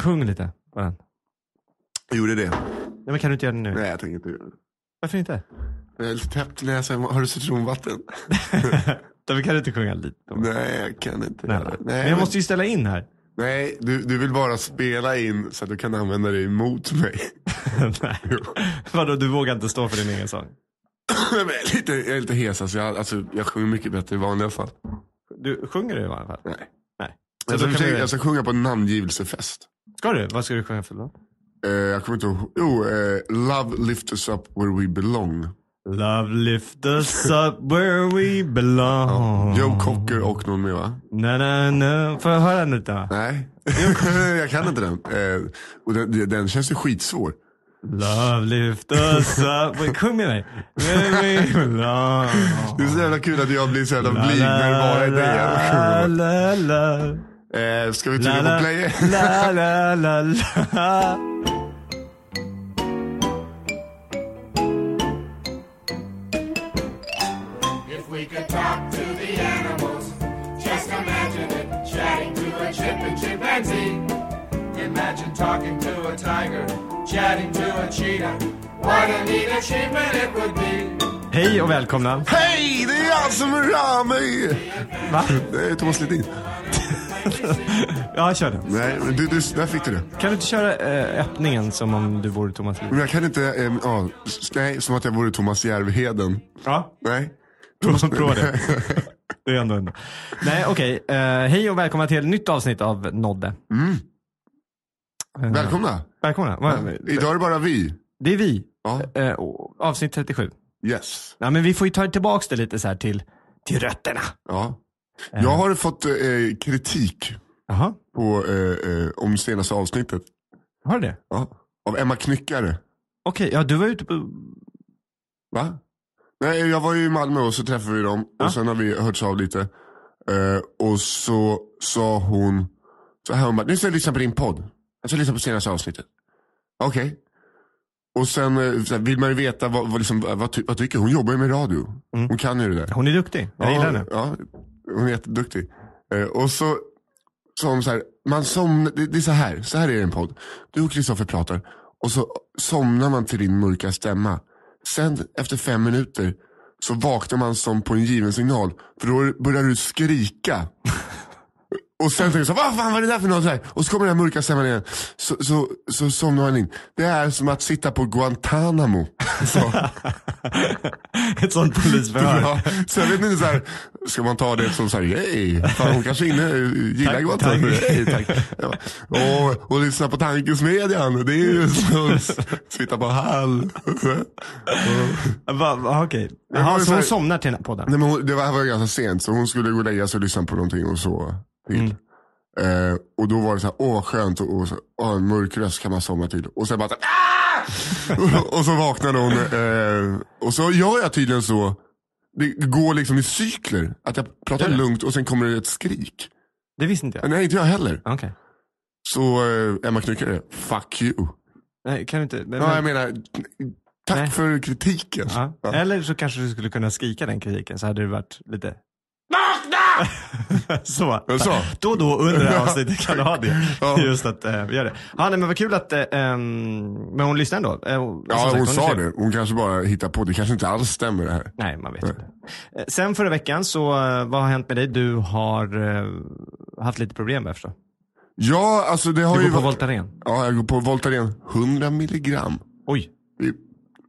Sjung lite på den. Jag gjorde det. Nej, men kan du inte göra det nu? Nej, jag tänker inte göra det. Varför inte? Jag är lite täppt i näsan. Har du citronvatten? Då kan du inte sjunga lite? Nej, jag kan inte Nej, det. men jag måste ju ställa in här. Nej, du, du vill bara spela in så att du kan använda det emot mig. Nej. Vadå, du vågar inte stå för din egen sång? Men jag, är lite, jag är lite hes, alltså jag, alltså jag sjunger mycket bättre i vanliga fall. Du sjunger du i alla fall? Nej. Nej. Jag då ska, försöka, jag ska sjunga på en namngivelsefest. Ska du? Vad ska du sjunga för låt? Eh, jag kommer inte ihåg. Jo, eh, Love lift us up where we belong. Love lift us up where we belong. Joe Cocker och någon mer va? Na, na, na. Får jag höra den lite? Nej, jag kan inte den. Eh, och den, den känns ju skitsvår. Love lift us up. Wait, Sjung med mig. Where we belong. Det är så jävla kul att jag blir så jävla blyg när det bara är jag la, la, la. Eh, ska vi La, trycka la, på play? la, la, la, la. If we could talk to the animals, just imagine it. Chatting to a chip and chimpanzee. Imagine talking to a tiger, chatting to a cheetah. What a neat achievement it would be. Hej och välkomna. Hej, det är jag som rör mig! Va? Det är Thomas Ledin. Ja, kör den. Nej, men du, du, där fick du det. Kan du inte köra eh, öppningen som om du vore Thomas? Men jag kan inte, eh, ja, s- nej, som att jag vore Thomas Järvheden. Ja, Nej. prova det. Det är ändå en... Nej, okej. Eh, hej och välkomna till ett nytt avsnitt av Nodde. Eh, Välkomna. Välkomna. Va- Idag är det bara vi. Det är vi. Ja. Eh, och avsnitt 37. Yes. Ja, men vi får ju ta tillbaka det lite så här till, till rötterna. Ja. Jag har fått eh, kritik Jaha, på, eh, eh, om senaste avsnittet. har du det? Ja. Av Emma Knyckare. Okej, ja du var ute på... Va? Nej, jag var ju i Malmö och så träffade vi dem. Ja. Och sen har vi hörts av lite. Eh, och så sa hon så här, hon bara, nu ska jag lyssna på din podd. Jag ska lyssna på senaste avsnittet. Okej. Och sen eh, så vill man ju veta vad, vad, liksom, vad, ty, vad tycker hon? Jobbar ju med radio. Mm. Hon kan ju det där. Hon är duktig. Jag gillar henne. Ja, hon är jätteduktig. Eh, och så sa hon så här, man somnar, det, det är så här, så här är det i en podd. Du och Kristoffer pratar och så somnar man till din mörka stämma. Sen efter fem minuter så vaknar man som på en given signal. För då börjar du skrika. Och sen tänker jag så vad fan var det där för något? Så här. Och så kommer den här mörka stämman igen. Så, så, så somnar man in. Det är som att sitta på Guantanamo. Så. Ett sånt polisförhör. Ja, så jag vet inte så här, ska man ta det som så här, fan hon kanske inne, gillar Tack, Guantanamo. Hej, tack. Ja, och, och lyssna på tankesmedjan, det är ju som att sitta på hall. Okej. Jaha, ju så så hon somnar till den här podden? Nej, men hon, det var, här var ganska sent så hon skulle gå och lägga sig och lyssna på någonting och så till. Mm. Eh, och då var det så här, åh vad skönt och, och så, åh, en mörk röst kan man somna till. Och sen bara så här, "Ah!" och så vaknade hon. Eh, och så gör jag tydligen så, det går liksom i cykler. Att jag pratar lugnt och sen kommer det ett skrik. Det visste inte jag. Nej, inte jag heller. Okej. Så eh, Emma Knyckare, fuck you. Nej, kan du inte... Men, Ja, jag menar, tack Nej. för kritiken. ja. Ja. Eller så kanske du skulle kunna skrika den kritiken så hade det varit lite... Så. Sa. Då och då under det här avsnittet kan du ha det. Ja. Just att uh, göra det. Ja, nej, men vad kul att, ehm, men hon lyssnar ändå. Och- Ja, sagt, hon sa trevlig. det. Hon kanske bara hittar på. Det kanske inte alls stämmer det här. Nej, man vet inte. Eh, Sen förra veckan så, vad har hänt med dig? Du har eh, haft lite problem förstår. Ja, alltså det har Du ju går på varit- Voltaren. Ja, jag går på Voltaren 100 milligram. Oj. Det är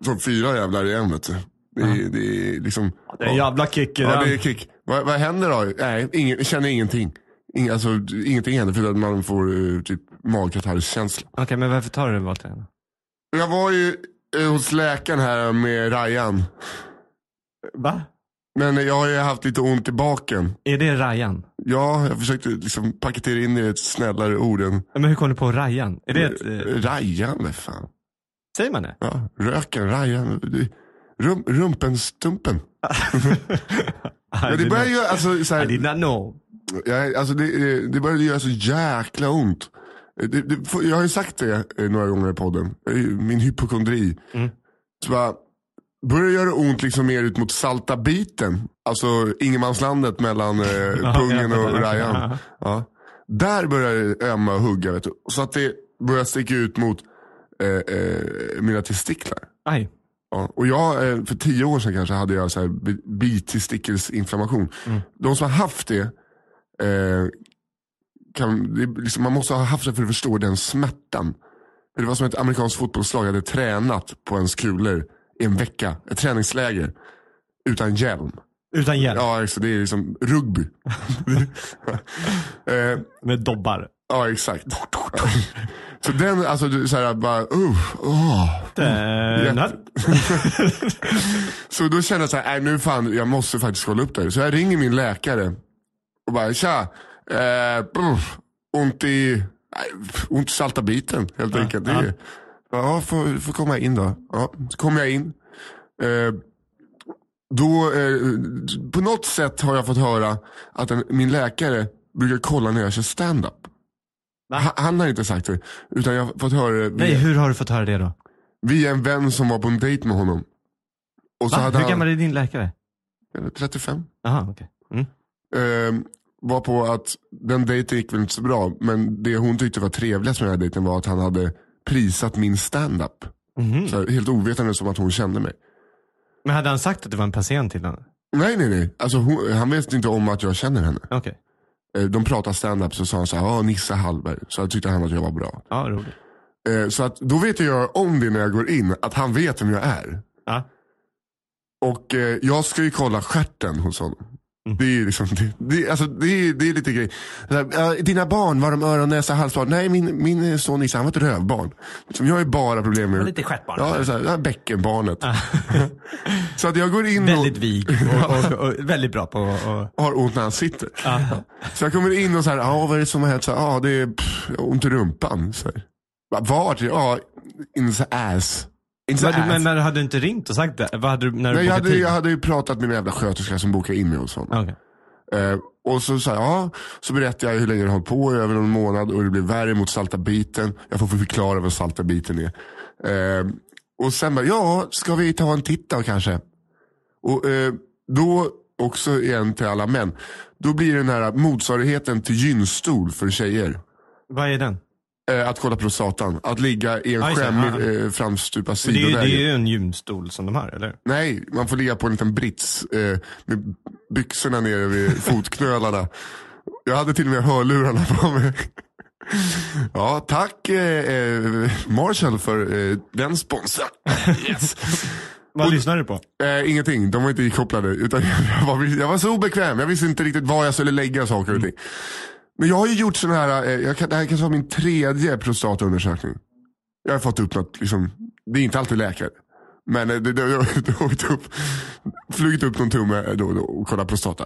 Som fyra jävlar i en vet du. Det är, det är liksom. Det är jävla kick i Ja, den. det är kick. Vad, vad händer då? Nej, ingen, känner ingenting. Ing, alltså, ingenting händer för att man får uh, typ magkatarrkänsla. Okej, men varför tar du Voltaren? Jag var ju eh, hos läkaren här med Rajan. Va? Men jag har ju haft lite ont i baken. Är det Rajan? Ja, jag försökte liksom paketera in det i ett snällare ord än Men hur kom du på Rajan? Är det ett, eh, Rajan. vad Fan. säger man det? Ja, röken, Rajan. det- Rum, rumpenstumpen. Ja, det börjar ju, alltså, så I did not know. jag, alltså det, det- började göra så jäkla ont. Det, det, jag har ju sagt det eh, några gånger i podden. Min hypokondri. Mm. Så bara, börjar göra ont liksom mer ut mot salta biten. Alltså ingenmanslandet mellan eh, pungen ja, och ja, Rajan. ja. Ja. Där börjar det ömma och hugga. Vet du. Så att det börjar sticka ut mot eh, eh, mina testiklar. Aj. Ja, och jag, eh, för tio år sedan kanske hade jag så här bi- bitestickelsinflammation. Mm. De som har haft det, eh, kan, det liksom, man måste ha haft det för att förstå den smärtan. För Det var som ett amerikanskt fotbollslag hade tränat på ens kulor i en vecka. Ett träningsläger. Utan hjälm. Utan hjälp. Ja, alltså, det är liksom rugby. eh, Med dobbar. ja, exakt. Så den, alltså du, så här, bara, uh. Eh, Jätte- Så då kände jag så här, nej nu fan, jag måste faktiskt kolla upp det här. Så jag ringer min läkare och bara, tja, eh, uff, ont i, ont i salta biten helt enkelt. Det är, ja, får, får komma in då. Ja, så kommer jag in. Eh, då, eh, på något sätt har jag fått höra att en, min läkare brukar kolla när jag kör stand-up. Han, han har inte sagt det, utan jag har fått höra det Nej, hur har du fått höra det då? via en vän som var på en dejt med honom. Och så Va? hade Hur gammal är din läkare? 35. Jaha, okej. Mm. Eh, var på att den dejten gick väl inte så bra. Men det hon tyckte var trevligast med den här dejten var att han hade prisat min stand-up. Mhm. Så här, helt ovetande som att hon kände mig. Men hade han sagt att det var en patient till honom? Nej, nej, nej. Alltså, hon, han visste inte om att jag känner henne. Okej. Eh, de pratade stand-up så sa han så här, ja Nisse Hallberg. Så jag tyckte han att jag var bra. Ja, roligt. Eh, så att, då vet jag om det när jag går in, att han vet vem jag är. Ja. Och eh, jag ska ju kolla stjärten hos honom. Mm. Det är, liksom, det, det, alltså, det, är, det är lite grej. Här, "Ja, dina barn, var de öron, näsa, halsbarn? Nej, min, min son Nisse, han var ett rövbarn. Liksom, jag har ju bara problem med... lite stjärtbarn. Ja, så här, ja, bäckenbarnet. så att jag går in Väldigt och vig och, och, och, väldigt bra på att... har ont när han sitter. Så jag kommer in och så här, ja vad är det som har hänt? Så här, Ja, det är pff, ont i rumpan. Så här. "Va, Vart? Ja, in the ass. The Men, men, men hade du inte ringt och sagt det? Vad hade du när du Nej, jag, hade, tid? jag hade ju pratat med min jävla sköterska som bokade in mig hos honom. Okej. Eh, och så, så, här, ja, så berättade jag hur länge det hållit på, över någon månad och det blev värre mot salta biten. Jag får förklara vad salta biten är. Eh, och sen bara, ja, ska vi ta en titt då kanske? Och eh, då, också igen till alla män, då blir den här motsvarigheten till gynstol för tjejer. Vad är den? Eh, att kolla prostatan. Att ligga i en skämmig eh, framstupa Men det, det sidoläge. är ju en gymstol som de har, eller? Nej, man får ligga på en liten brits eh, med byxorna nere vid fotknölarna. Jag hade till och med hörlurarna på mig. Ja, tack eh, eh, Marshall för eh, den sponsorn. Yes. Vad lyssnar du på? Eh, ingenting, de var inte ikopplade. Utan jag, var, jag var så obekväm, jag visste inte riktigt var jag skulle lägga saker och ting. Men jag har ju gjort sån här, eh, jag kan, det här kanske var min tredje prostataundersökning. Jag har fått upp något, liksom, det är inte alltid läkare. Men eh, det, det, det, det har upp, flugit upp någon tumme eh, då och då och kollat prostata.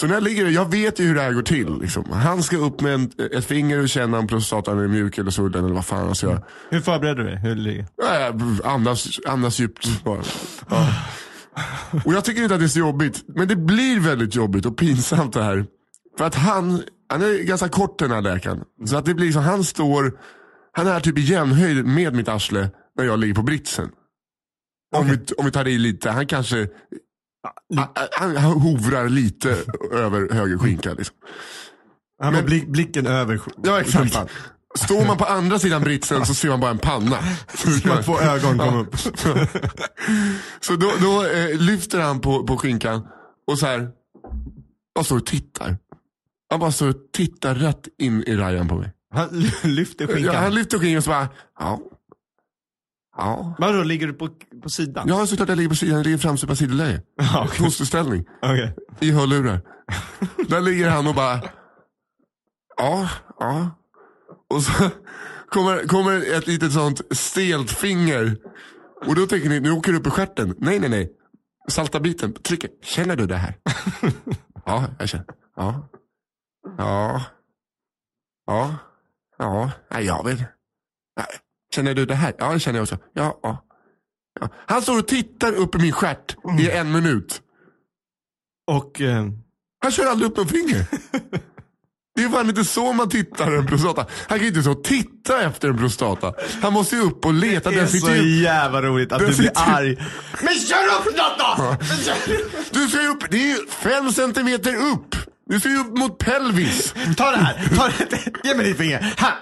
Så när jag ligger jag vet ju hur det här går till. Liksom. Han ska upp med en, ett finger och känna om prostatan är mjuk eller svullen eller vad fan han ska göra. Hur förbereder du dig? Hur ligger Nej, andas, andas djupt bara. Ja. Och jag tycker inte att det är så jobbigt. Men det blir väldigt jobbigt och pinsamt det här. För att han, han är ganska kort den här läkaren. Så att det blir så han står, han är typ i jämnhöjd med mitt arsle när jag ligger på britsen. Om, vi, om vi tar i lite, han kanske Han, han, han hovrar lite över höger skinka. Liksom. Han har blick, blicken över Ja exakt. rumpan. Står man på andra sidan britsen så ser man bara en panna. Så två ögon kom upp. Så då, då eh, lyfter han på, på skinkan och så här, bara står och tittar. Han bara och tittar rätt in i Ryan på mig. Han lyfter skinkan. Ja, han lyfter skinkan och så bara, ja. Ja. Vadå, ligger du på, på sidan? Ja, såklart jag ligger på sidan. Jag ligger framstupa sidoläge. Ja, okej. Fosterställning. Okej. I hörlurar. Där ligger han och bara, ja, ja. Och så kommer, kommer ett litet sånt stelt finger. Och då tänker ni, nu åker du upp i stjärten. Nej, nej, nej. Salta biten, trycker. Känner du det här? ja, jag känner. Ja. Ja. Ja. Ja. Nej, jag vet. Nej. Känner du det här? Ja, det känner jag också. Ja, ja. ja. Han står och tittar upp i min stjärt i en minut. Och eh, Han kör aldrig upp någon finger. Det är fan inte så man tittar en prostata. Han kan inte så titta efter en prostata. Han måste ju upp och leta. det är så ju, jävla roligt att Den du blir arg. Men kör upp något då! du ska ju upp, det är ju fem centimeter upp. Du ska ju upp mot pelvis. Ta det här, ta det. Ge mig ditt finger. Här.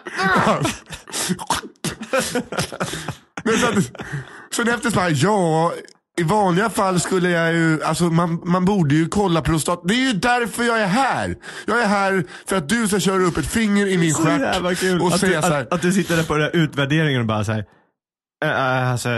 Men så att, sen efter så bara, ja, i vanliga fall skulle jag ju, alltså man, man borde ju kolla prostat. Det är ju därför jag är här. Jag är här för att du ska köra upp ett finger i min stjärt och att, säga du, så här. att, att du sitter där på den här utvärderingen och bara såhär. Äh, alltså,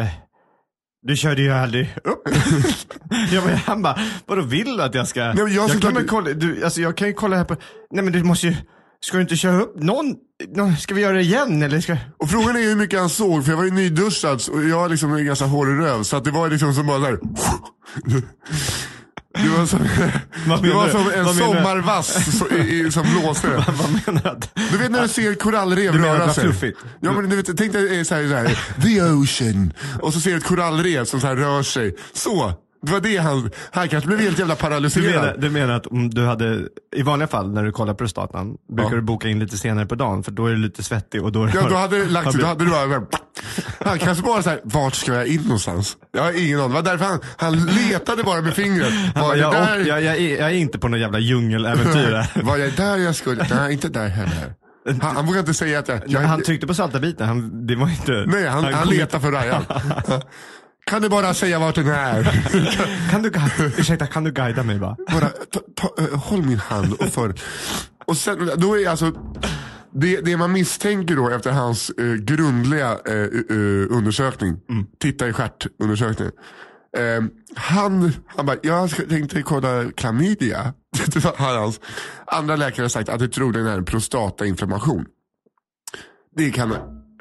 du körde ju aldrig upp. ja, men han bara, vadå vill du att jag ska? men jag jag, kan väl kolla, du, alltså, jag kan ju kolla här på, nej men du måste ju, ska du inte köra upp någon, någon ska vi göra det igen eller ska? Och frågan är hur mycket han såg, för jag var ju nyduschad och jag har liksom en ganska hårig röv. Så att det var liksom som bara där. Det var som, menar var du? som en du? sommarvass som blåste. Vad menar du? att- Du vet när du ser korallrev Du röra sig? fluffigt? Ja men du vet, tänk dig eh, så här, så här, the ocean. Och så ser du ett korallrev som så här rör sig. Så, det var det han, han kanske blev helt jävla Du paralyserad. menar, du menar att om du hade, i vanliga fall när du kollar prostatan, brukar Ja. du boka in lite senare på dagen för då är du lite svettig och då Ja, då hade lagt då hade du bara, han kanske bara såhär, vart ska jag in någonstans? Jag har ingen aning, det var därför han, han letade bara med fingret. Han bara, jag, där, jag, jag, är, jag är inte på någon jävla djungeläventyr var jag där jag skulle? Nej, inte där heller. Han, han vågar inte säga att jag, jag han tryckte på salta biten, han, det var inte... Nej, han, han, kom letar för Ryan. Kan du bara säga vart den är? Kan du, ursäkta, kan du guida mig bara? Bara, ta, ta, eh, håll min hand och för. Och sen, då är alltså, det, det man misstänker då efter hans eh, grundliga eh, eh, undersökning, titta i stjärtundersökningen. Eh, han, han bara, jag tänkte kolla klamydia. Det var hans. Andra läkare har sagt att det troligen är en prostatainflammation. Det kan,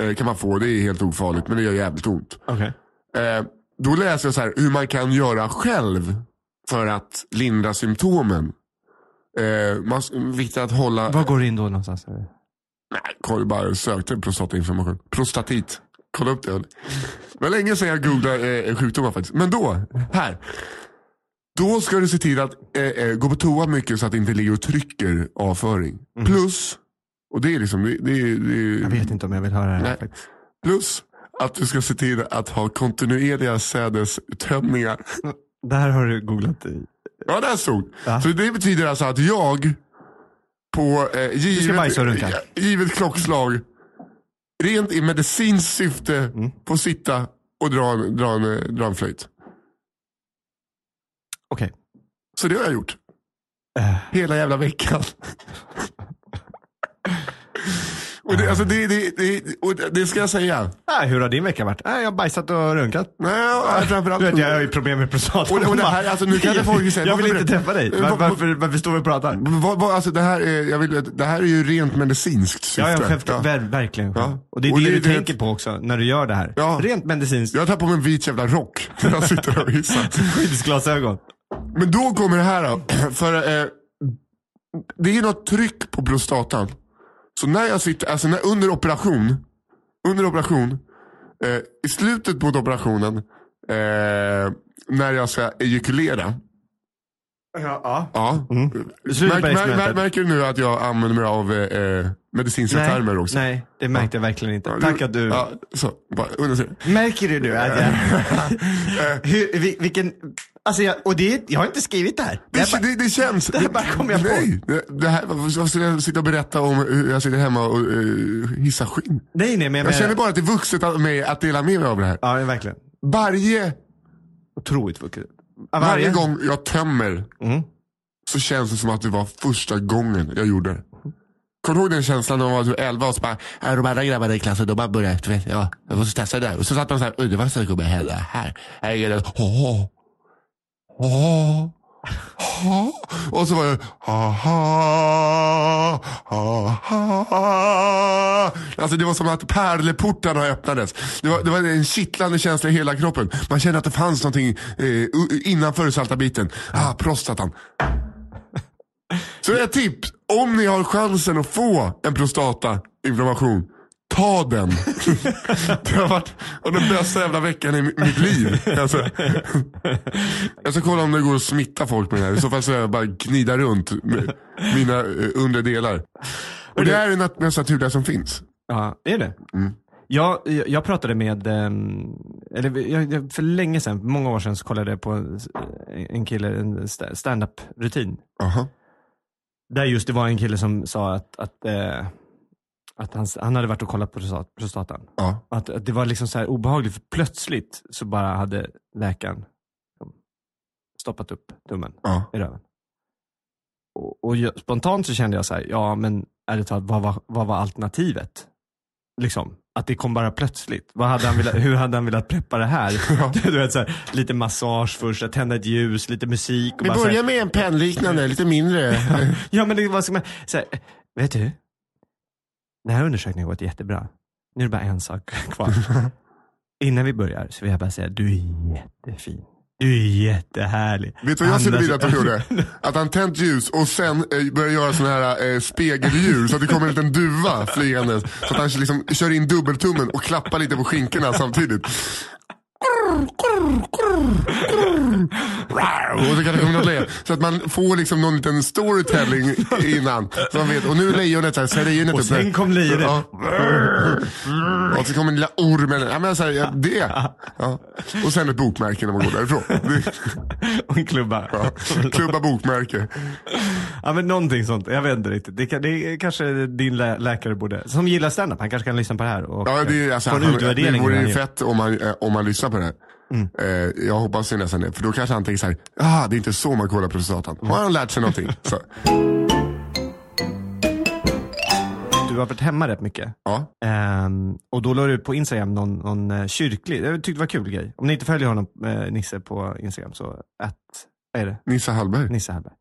eh, kan man få, det är helt ofarligt men det gör jävligt ont. Okej. Eh, då läser jag så här, hur man kan göra själv för att lindra symptomen. Eh, man, viktigt att hålla, Var går du in då någonstans? Nej, kolla bara sökte prostatainflammation. Prostatit. Kolla upp det. Det var länge sedan jag googlade eh, sjukdomar faktiskt. Men då, här. Då ska du se till att eh, eh, gå på toa mycket så att det inte ligger och trycker avföring. Plus, och det är liksom, det, det, det, Jag vet inte om jag vill höra det här. Nej. faktiskt. plus att du ska se till att ha kontinuerliga sädestömningar. Där har du googlat i. Ja, där stod. Ja. Så det betyder alltså att jag på eh, givet, givet klockslag, rent i medicinskt syfte, Mm. får sitta och dra dra en, eh, dra en flöjt. Okej. Så det har jag gjort. Eh. Hela jävla veckan. och det, alltså det, det, det, det ska jag säga. Ah, hur har din vecka varit? Ah, jag har bajsat och runkat. Nej, framförallt. Du vet, jag har ju problem med prostatan. Och- och det här, alltså, nu kan det folk säga, jag vill inte träffa dig. Var, varför, varför står vi och pratar? Vad, vad, alltså det, här är, jag vill, det här är ju rent medicinskt syfte. Ja, ja, själv, Ja. ver, verkligen. Ja. Och det är Och det, det- du tänker på också när du gör det här. Ja. Rent medicinskt. Jag tar på mig en vit jävla rock när jag sitter och hissar. Skyddsglasögon. Men då kommer det här då. För eh, det är något tryck på prostatan. Så när jag sitter, alltså när, under operation, under operation, eh, i slutet på operationen, eh, när jag ska ejakulera, Ja. ja. Ja. Mm. Märk, på mär, märker du nu att jag använder mig av eh, medicinska Nej, termer också? nej, det märkte jag verkligen inte. Ja, Tack att du... Ja, så, bara. Märker du nu att jag... Hur, vi- vilken... Alltså jag, och det, jag har inte skrivit det här. Det Det, bara, det, det känns... det här bara kom jag på. Nej, det, det här, vad ska jag sitta och berätta om hur jag sitter hemma och uh, hissar skinn? nej, nej, men jag, Jag känner bara att det är vuxet av mig att dela med mig av det här. Ja, verkligen. Varje, Otroligt vuxet. Ja, varje gång jag tömmer Mm. så känns det som att det var första gången jag gjorde det. Kommer du ihåg den känslan när man var typ 11 och så bara, "Ja, de andra grabbarna i klassen de bara började, du vet, ja, jag måste testa det där. Och så satt de så här, undrar vad som kommer hända här. här är det, åh, åh. Och så var det, ha, ha, ha, ha. Alltså det var som att pärleportarna öppnades. Det var, det var en kittlande känsla i hela kroppen. Man kände att det fanns någonting eh, innanför saltabiten. Ah, prostatan. Så ett tips, om ni har chansen att få en prostatainflammation, ta den. det har varit den bästa jävla veckan i mi- mitt liv. Alltså, jag ska kolla om det går att smitta folk med det här. I så fall så jag bara gnida runt med mina eh, undre delar. Och det är det nat- mest naturliga som finns. Ja, är det? Mm. Jag, jag pratade med, ehm, eller jag, för länge sedan, många år sedan, så kollade jag på en, kille, en sta- stand-up rutin. Aha. Där just det var en kille som sa att, att, eh, att han, han hade varit och kollat på prostat, prostatan. Ja. Att, att det var liksom så här obehagligt, för plötsligt så bara hade läkaren stoppat upp tummen Ja. i röven. Och, och jag, spontant så kände jag så här, ja men ärligt talat, vad var, vad var alternativet? Liksom, att det kom bara plötsligt. Vad hade han velat, hur hade han velat preppa det här? du vet, så här, lite massage först, tända ett ljus, lite musik. Och Vi bara så här, börjar med en pennliknande, lite mindre. Ja men det var som, så här, vet du? Den här undersökningen har gått jättebra. Nu är det bara en sak kvar. Innan vi börjar så vill jag bara säga, du är jättefin. Du är jättehärlig. Vet du vad jag skulle vilja att han gjorde? Att han tänt ljus och sen eh, börjar göra såna här eh, spegeldjur så att det kommer en liten duva flygande. Så att han liksom kör in dubbeltummen och klappar lite på skinkorna samtidigt. Och så kan det komma något lejon. Så att man får liksom någon liten storytelling innan. Så man vet, och nu är lejonet såhär, så är lejonet Och sen kom lejonet. Ja. Och så kommer den lilla ormen. Ja, men så här, ja, det. Ja. Och sen ett bokmärke när man går därifrån. Det, Och en klubba. ja. Klubba bokmärke. Ja men någonting sånt, jag vet inte riktigt. Det, kan, det är kanske din lä- läkare borde, som gillar standup, han kanske kan lyssna på det här och Ja, det, alltså, få en han, det utvärdering. vore hur han ju fett om man, eh, om man lyssnar på det här. Eh, jag hoppas ju nästan det. För då kanske han tänker så här, ah, det är inte så man kollar på prostatan. Har han lärt sig någonting? Så, Du har varit hemma rätt mycket. ja. Ehm, och då la du ut på Instagram någon, någon eh, kyrklig, jag tyckte det var kul grej. Om ni inte följer honom, eh, Nisse på Instagram, så att, vad är det? Nisse Hallberg. Nisse Hallberg.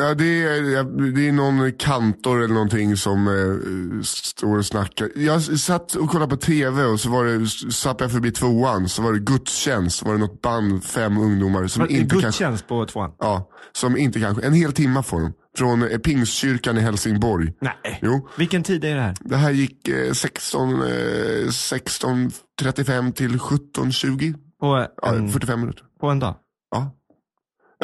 Ja, det, är, ja, det är någon kantor eller någonting som eh, står och snackar. Jag satt och kollade på tv och så var det, satt jag förbi tvåan, så var det gudstjänst, så var det något band, fem ungdomar som Var det inte kanske... Gudstjänst på tvåan? Ja, som inte kanske, en hel timma får de. Från eh, Pingstkyrkan i Helsingborg. Nej. Jo, Vilken tid är det här? det här gick eh, 16, eh, 16.35 till 17.20. På Ja, en, 45 minuter. på en dag? Ja.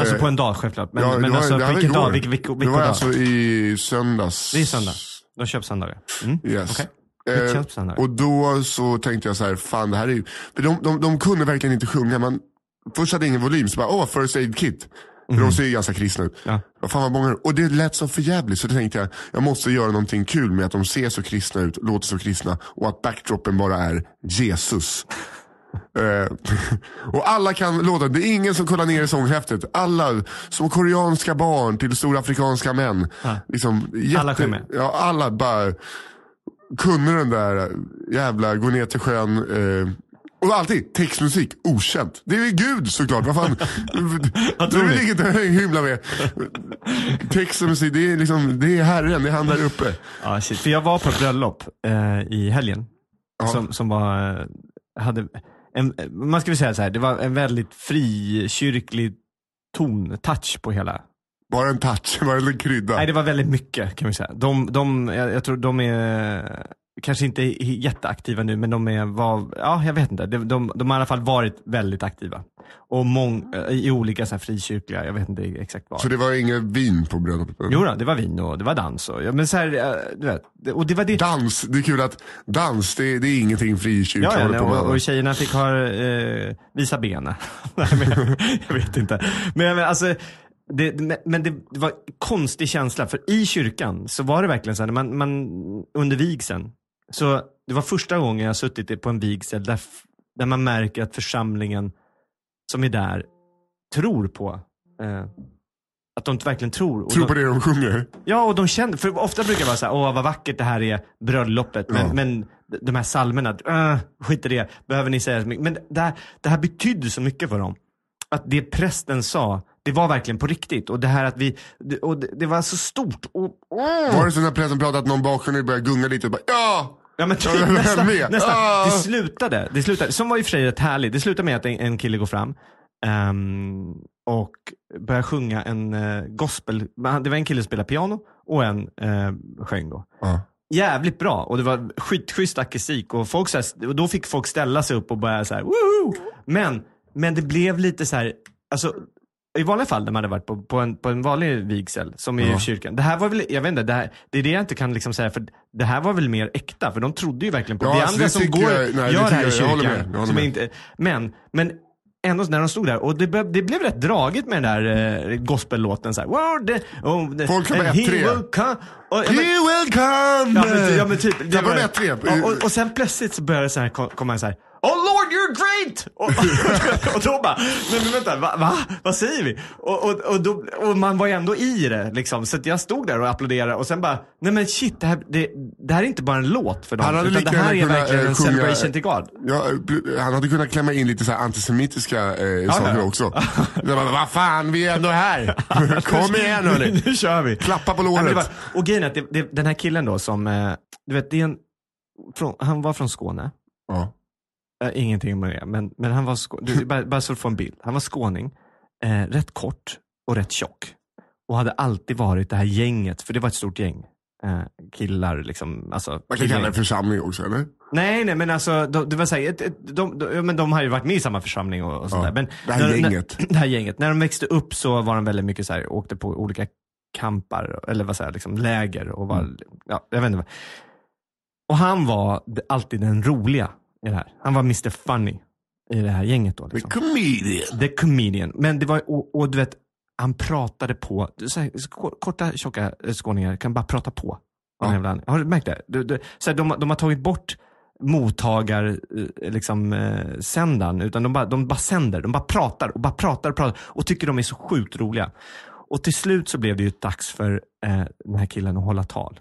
Alltså Eh, på en dag självklart. Men, ja, men det var- alltså det vilken dag? Vilken, vilken, Det vilken var alltså i söndags. Det är söndag. De köper söndagar. Mm. Yes. Okej. Eh, och då så tänkte jag så här, fan det här är ju, för de, de, de kunde verkligen inte sjunga. Man, först hade ingen volym, så bara, åh, first aid kit. För de ser ju ganska kristna ut. Ja. Vad fan vad många, och det lät så förjävligt så då tänkte jag, jag måste göra någonting kul med att de ser så kristna ut, låter så kristna och att backdropen bara är Jesus. Eh, och alla kan låta, det är ingen som kollar ner i sånghäftet. Alla, som koreanska barn till stora afrikanska män. Liksom, jätte, Alla sjöng med. Ja, alla bara kunde den där jävla gå ner till sjön. Eh, och alltid textmusik, okänt. Det är ju Gud såklart. Vad fan. Vad det tror ni? hymla med. Text och musik, det är, liksom, det är Herren, det är han där uppe. Ja, shit. För jag var på ett bröllop eh, i helgen. Ja. Som, som var, eh, hade en, man ska väl säga så här, det var en väldigt frikyrklig ton, touch på hela. Bara en touch, bara en krydda. Nej det var väldigt mycket kan vi säga. De, de, jag, jag tror de är kanske inte jätteaktiva nu, men de är, var, ja jag vet inte. De, de, de har i alla fall varit väldigt aktiva. Och mång, eh, i olika så här frikyrkliga, jag vet inte exakt vad. Så det var inget vin på bröllopet? Jo då, det var vin och det var dans och, ja, men så här, eh, du vet, och det var det. Dans, det är kul att dans, det, det är ingenting frikyrkliga Ja, ja på och, och tjejerna fick ha, eh, visa benen. Nej, men jag, vet inte. Men, men alltså, det, men- det, var en konstig känsla, för i kyrkan så var det verkligen så här, man, man, under vigseln, så det var första gången jag suttit på en vigsel där, där man märker att församlingen som är där tror på, eh, att de verkligen tror. Och Tror de, på det de sjunger? Ja, och de känner, för ofta brukar det vara så här, åh vad vackert det här är, bröllopet. Men, Ja. men de här psalmerna, äh, skit i det, behöver ni säga så mycket. Men det här, det här betydde så mycket för dem. Att det prästen sa, det var verkligen på riktigt. Och det här att vi, det, och det, det var så stort. Och, åh! Var det så när prästen pratade att någon baksjön började gunga lite och bara ja! Ja men typ, nästan. med. nästan. Ah. Det slutade, det slutade, som var i och för sig rätt härligt. Det slutade med att en, en kille går fram ehm, och börjar sjunga en uh, gospel. Det var en kille som spelade piano och en uh, sjöng då. ja. Jävligt bra och det var skitschysst akustik och, folk så här, och då fick folk ställa sig upp och börja så här, Woohoo! Men, men det blev lite så här, alltså i vanliga fall när man hade varit på, på, en, på en vanlig vigsel, som i Ja. kyrkan. Det här var väl, jag vet inte, det, här, det är det jag inte kan liksom säga, för det här var väl mer äkta, för de trodde ju verkligen på Ja, det. alltså, andra det som går, jag- nej, gör det här i jag- håller kyrkan. med, jag håller som är med. inte, men, men ändå när de stod där, och det, det blev rätt dragigt med den där eh, gospellåten. Så här, wow, det, oh, det, Folk and bara he will come. Och, ja, men- He will come! Ja men, ja, men typ. Det rep? Ja, och, och sen plötsligt så började det så här, kom- komma så här. Oh Lord you're great! Och, och, då bara, men, men vänta, va, va? Vad säger vi? Och, och, och, då, och man var ju ändå i det liksom. Så jag stod där och applåderade och sen bara, nej men shit, det här, det, det här är inte bara en låt för dem. Han hade Utan det här är kunnat, verkligen eh, en sjunga- celebration till God. Ja, han hade kunnat klämma in lite så antisemitiska eh, saker ja. också. Bara, Vad fan, vi är ändå här. Kom igen hörni. nu kör vi. Klappa på låret. var, och grejen är att det, det, den här killen då som, eh, du vet, det är en, från, han var från Skåne. Ja. Äh, ingenting med det, men, men han var, du, bara, bara så du får en bild. Han var skåning, eh, rätt kort och rätt tjock. Och hade alltid varit det här gänget, för det var ett stort gäng. Eh, killar liksom, alltså. Man kan killar- kalla det församling också eller? Nej, nej men alltså, de, det var så här, ett, ett, de, de, ja, men de har ju varit med i samma församling och, och sånt Ja, där. Men det här när, gänget. När, det här gänget. När de växte upp så var de väldigt mycket så här, åkte på olika kampar, eller vad säger liksom läger och var, Mm. ja, jag vet inte. vad. Och han var alltid den roliga i det här. Han var Mr Funny i det här gänget då. The Liksom. comedian. The comedian. Men det var, och, och du vet, han pratade på, här, korta tjocka eh, skåningar kan bara prata på. Ja. Har du märkt det? Du, du, så här, de, de har tagit bort mottagar, eh, liksom, eh, sändaren, utan de bara, de bara sänder. De bara pratar och bara pratar och pratar och tycker de är så sjukt roliga. Och till slut så blev det ju dags för eh, den här killen att hålla tal.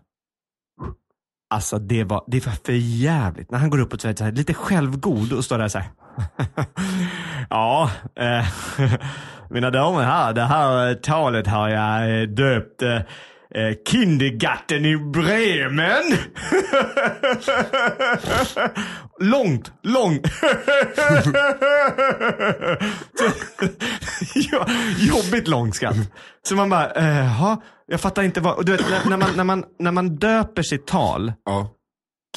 Alltså det var, det var för jävligt. När han går upp och så lite självgod och står där så här. ja, eh, mina damer och herrar, det här eh, talet har jag eh, döpt eh, eh, Kindergarten i Bremen. långt, långt. jobbigt långt skratt. Så man bara, eh, "Jaha, jag fattar inte vad, du vet, när, när, man, när, man, när man döper sitt tal, Ja.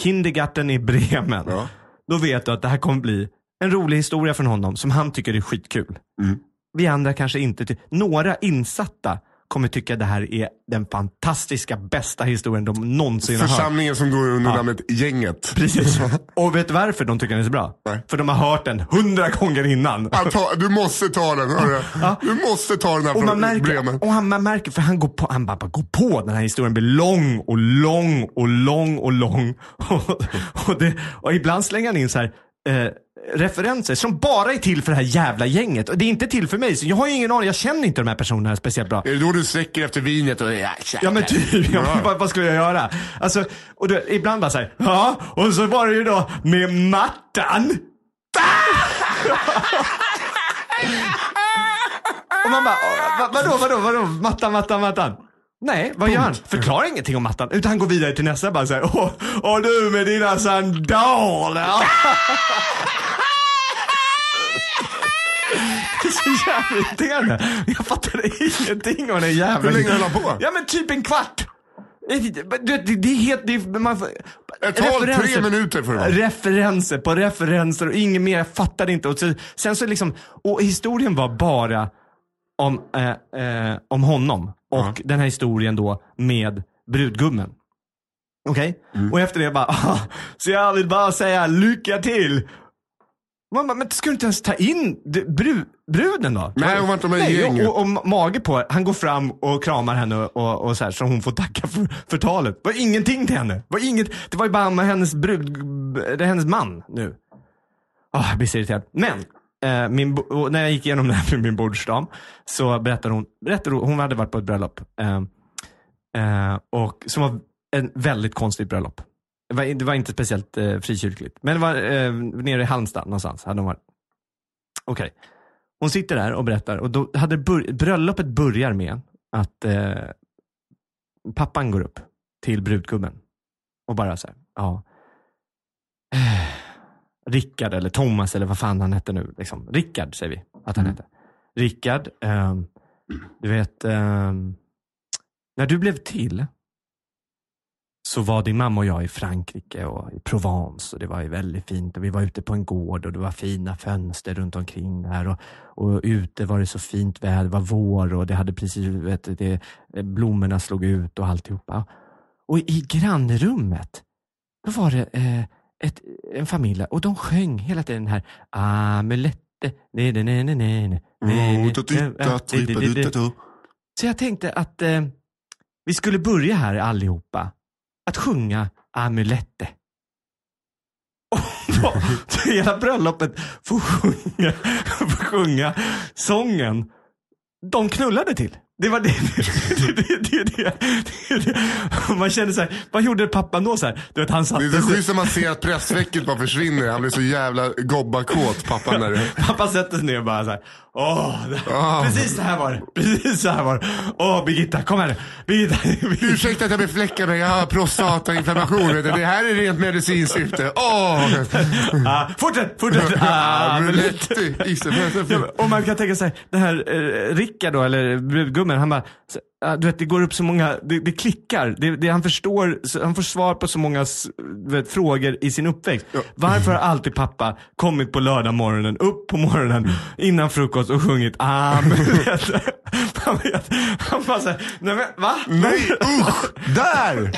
Kindergarten i Bremen, Ja. då vet du att det här kommer bli en rolig historia från honom som han tycker är skitkul. Mm. Vi andra kanske inte, några insatta kommer tycka det här är den fantastiska bästa historien de någonsin har hört. Församlingen som går under Ja. namnet Gänget. Precis. Och vet du varför de tycker den är så bra? Nej. För de har hört den hundra gånger innan. Ja, ta, du måste ta den, hörru. Du måste ta den här Och man märker, Bremen. och han, man märker, för han går på, han bara, bara går på den här historien blir lång och lång och lång och lång. Och, och, det, och ibland slänger han in så här, eh, referenser som bara är till för det här jävla gänget. Och det är inte till för mig, så jag har ju ingen aning, jag känner inte de här personerna speciellt bra. Är det då du sträcker efter vinet och ja, Ja men typ, ja, vad, vad skulle jag göra? Alltså, och då, ibland bara såhär, ja, och så var det ju då med mattan. och man bara, "Åh, va, vadå, vadå, vadå, mattan, mattan, mattan? Nej, vad gör han? Förklarar ingenting om mattan, utan han går vidare till nästa bara såhär, åh, du med dina sandaler. Det är så jävla irriterande. Jag fattade ingenting om den jävla... Hur länge höll han på? Ja men typ en kvart. Det, det, det är helt, det man, Ett tal tre minuter för var. Referenser på referenser och inget mer. Jag fattade inte. Och så, sen så liksom, och historien var bara om, eh, eh, om honom och den här historien då med brudgummen. Okej? Mm. Och efter det bara, "Ah, så jag vill bara säga lycka till. Man bara, men ska du inte ens ta in bru, bruden då? Nej, hon var inte med i gänget. och, och, och mage på, han går fram och kramar henne och, och så här, så hon får tacka för, för talet. Det var ingenting till henne. Det var, inget, det var ju bara med hennes brud, det hennes man nu. Ah, jag blir så irriterad. Men, Eh, min, när jag gick igenom det här med min bordsdam så berättade hon, berättade hon, hon hade varit på ett bröllop. Eh, eh, och som var en väldigt konstigt bröllop. Det var, det var inte speciellt eh, frikyrkligt. Men det var eh, nere i Halmstad någonstans. Hade hon varit. Okej. Hon sitter där och berättar och då hade bör, bröllopet börjar med att eh, pappan går upp till brudgummen och bara så här, ja. Rickard eller Thomas eller vad fan han hette nu. Liksom. Rickard säger vi att han hette. Rickard, ehm, du vet, ehm, när du blev till så var din mamma och jag i Frankrike och i Provence och det var ju väldigt fint och vi var ute på en gård och det var fina fönster runt omkring där och, och ute var det så fint väder, det var vår och det hade precis, vet, det, blommorna slog ut och alltihopa. Och i grannrummet, då var det eh, ett, en familj och de sjöng hela tiden den här amulette, ne ne ne ne ne ne så jag tänkte att eh, vi skulle börja här allihopa att sjunga Amulette. Och då, hela bröllopet får sjunga, får sjunga sången de knullade till. Det var det. det, det, det, det, det, det. Man kände så här, vad gjorde pappan då? Så här? Du vet, han Det satte är så schysst när man ser att pressvecket bara försvinner. Han blir så jävla gobbakåt pappan där. pappa sätter sig ner och bara så här, åh, det, Ah. precis så här var det. Precis så här var det. Åh, Birgitta, kom här nu. Birgitta, Birgitta. Ursäkta att jag befläckar mig, jag har prostatainflammation. Det här är rent medicinskt syfte. Åh! Ah, fortsätt, fortsätt. Ah, Och man kan tänka sig, den här eh, Rickard då, eller brudgummen, han bara, du vet det går upp så många, det, det klickar, det, det, han förstår, han får svar på så många vet, frågor i sin uppväxt. Varför har alltid pappa kommit på lördag morgonen, upp på morgonen, innan frukost och sjungit ah, men, du vet, han, vet, han bara såhär, nej men va? Nej usch! Där!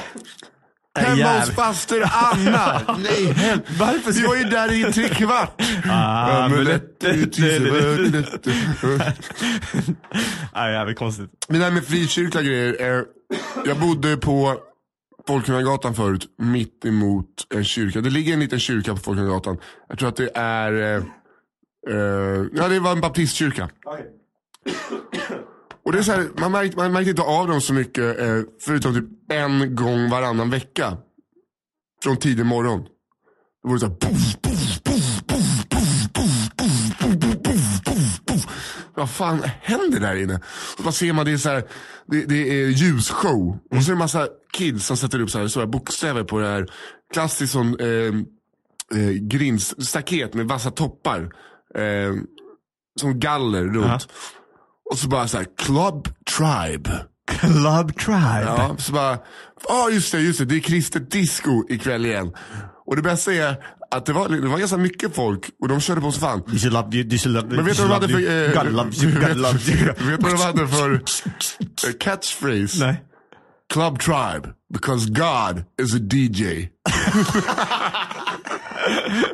Hemma jävlar. hos faster Anna. Nej, hem. Varför Vi var ju där i tre kvart. Nej, jävligt konstigt. Men det här med frikyrkliga grejer. Eh, jag bodde på Folkungagatan förut, mitt emot en kyrka. Det ligger en liten kyrka på Folkungagatan. Jag tror att det är, eh, eh, ja det var en baptistkyrka. Och det är så här, man, märkte, man märkte inte av dem så mycket, eh, förutom typ en gång varannan vecka. Från tidig morgon. Då var det så här, puff, puff, puff, puff, puff, puff, puff, puff, puff, puff, puff. Vad fan händer där inne? Och vad ser man, det är, så här, det, det är ljusshow. Och så är det en massa kids som sätter upp så här, stora bokstäver på det här. Klassiskt sån eh, eh, grindstaket med vassa toppar. Eh, som galler runt. Och så bara så här, Club Tribe. Club Tribe. Ja, så bara, ja just det, just det, det är kristet disco ikväll igen. Och det bästa är att det var, det var ganska mycket folk och de körde på så fan. You should love you, you should love Men vet du vad de hade för, eh, God love you, God love you. vet du vad de hade för eh, catchphrase? Nej. Club Tribe, because God is a DJ.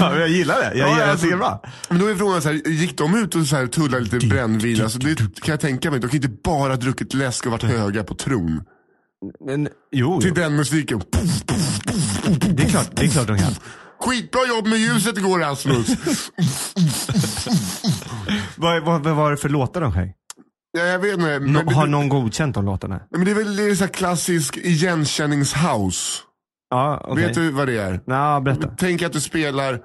Ja, jag gillar det. Jag, Ja, jag, alltså- tycker det är bra. Men då är frågan så här, gick de ut och så här tullade lite brännvin? Alltså det kan jag tänka mig. De kan inte bara druckit läsk och varit höga på tron. Men, jo, Till jo. den musiken. Det är klart, det är klart de kan. Skitbra jobb med ljuset igår Rasmus. Vad, vad, vad var det för låtar de sjöng? ja, jag vet inte. Men, No, har någon godkänt de låtarna? men det är väl det är så klassisk igenkänningshouse. Ja, okay. Vet du vad det är? Ja, berätta. Tänk att du spelar,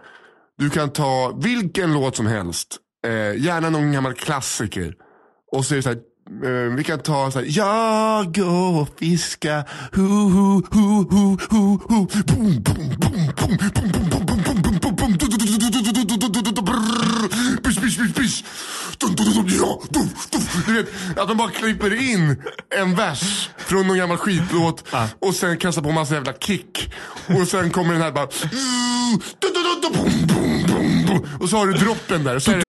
du kan ta vilken låt som helst. Eh, gärna någon gammal klassiker. Och så är det så här, eh, vi kan ta så här, jag går och fiskar, hu hu hu hu hu hu, boom boom boom boom boom boom boom Dun, dun, dun, dun, ja, du, vet, att de bara klipper in en vers från någon gammal skitlåt och sen kastar på massa jävla kick. Och sen kommer den här bara... boom. Och så har du droppen där. Så är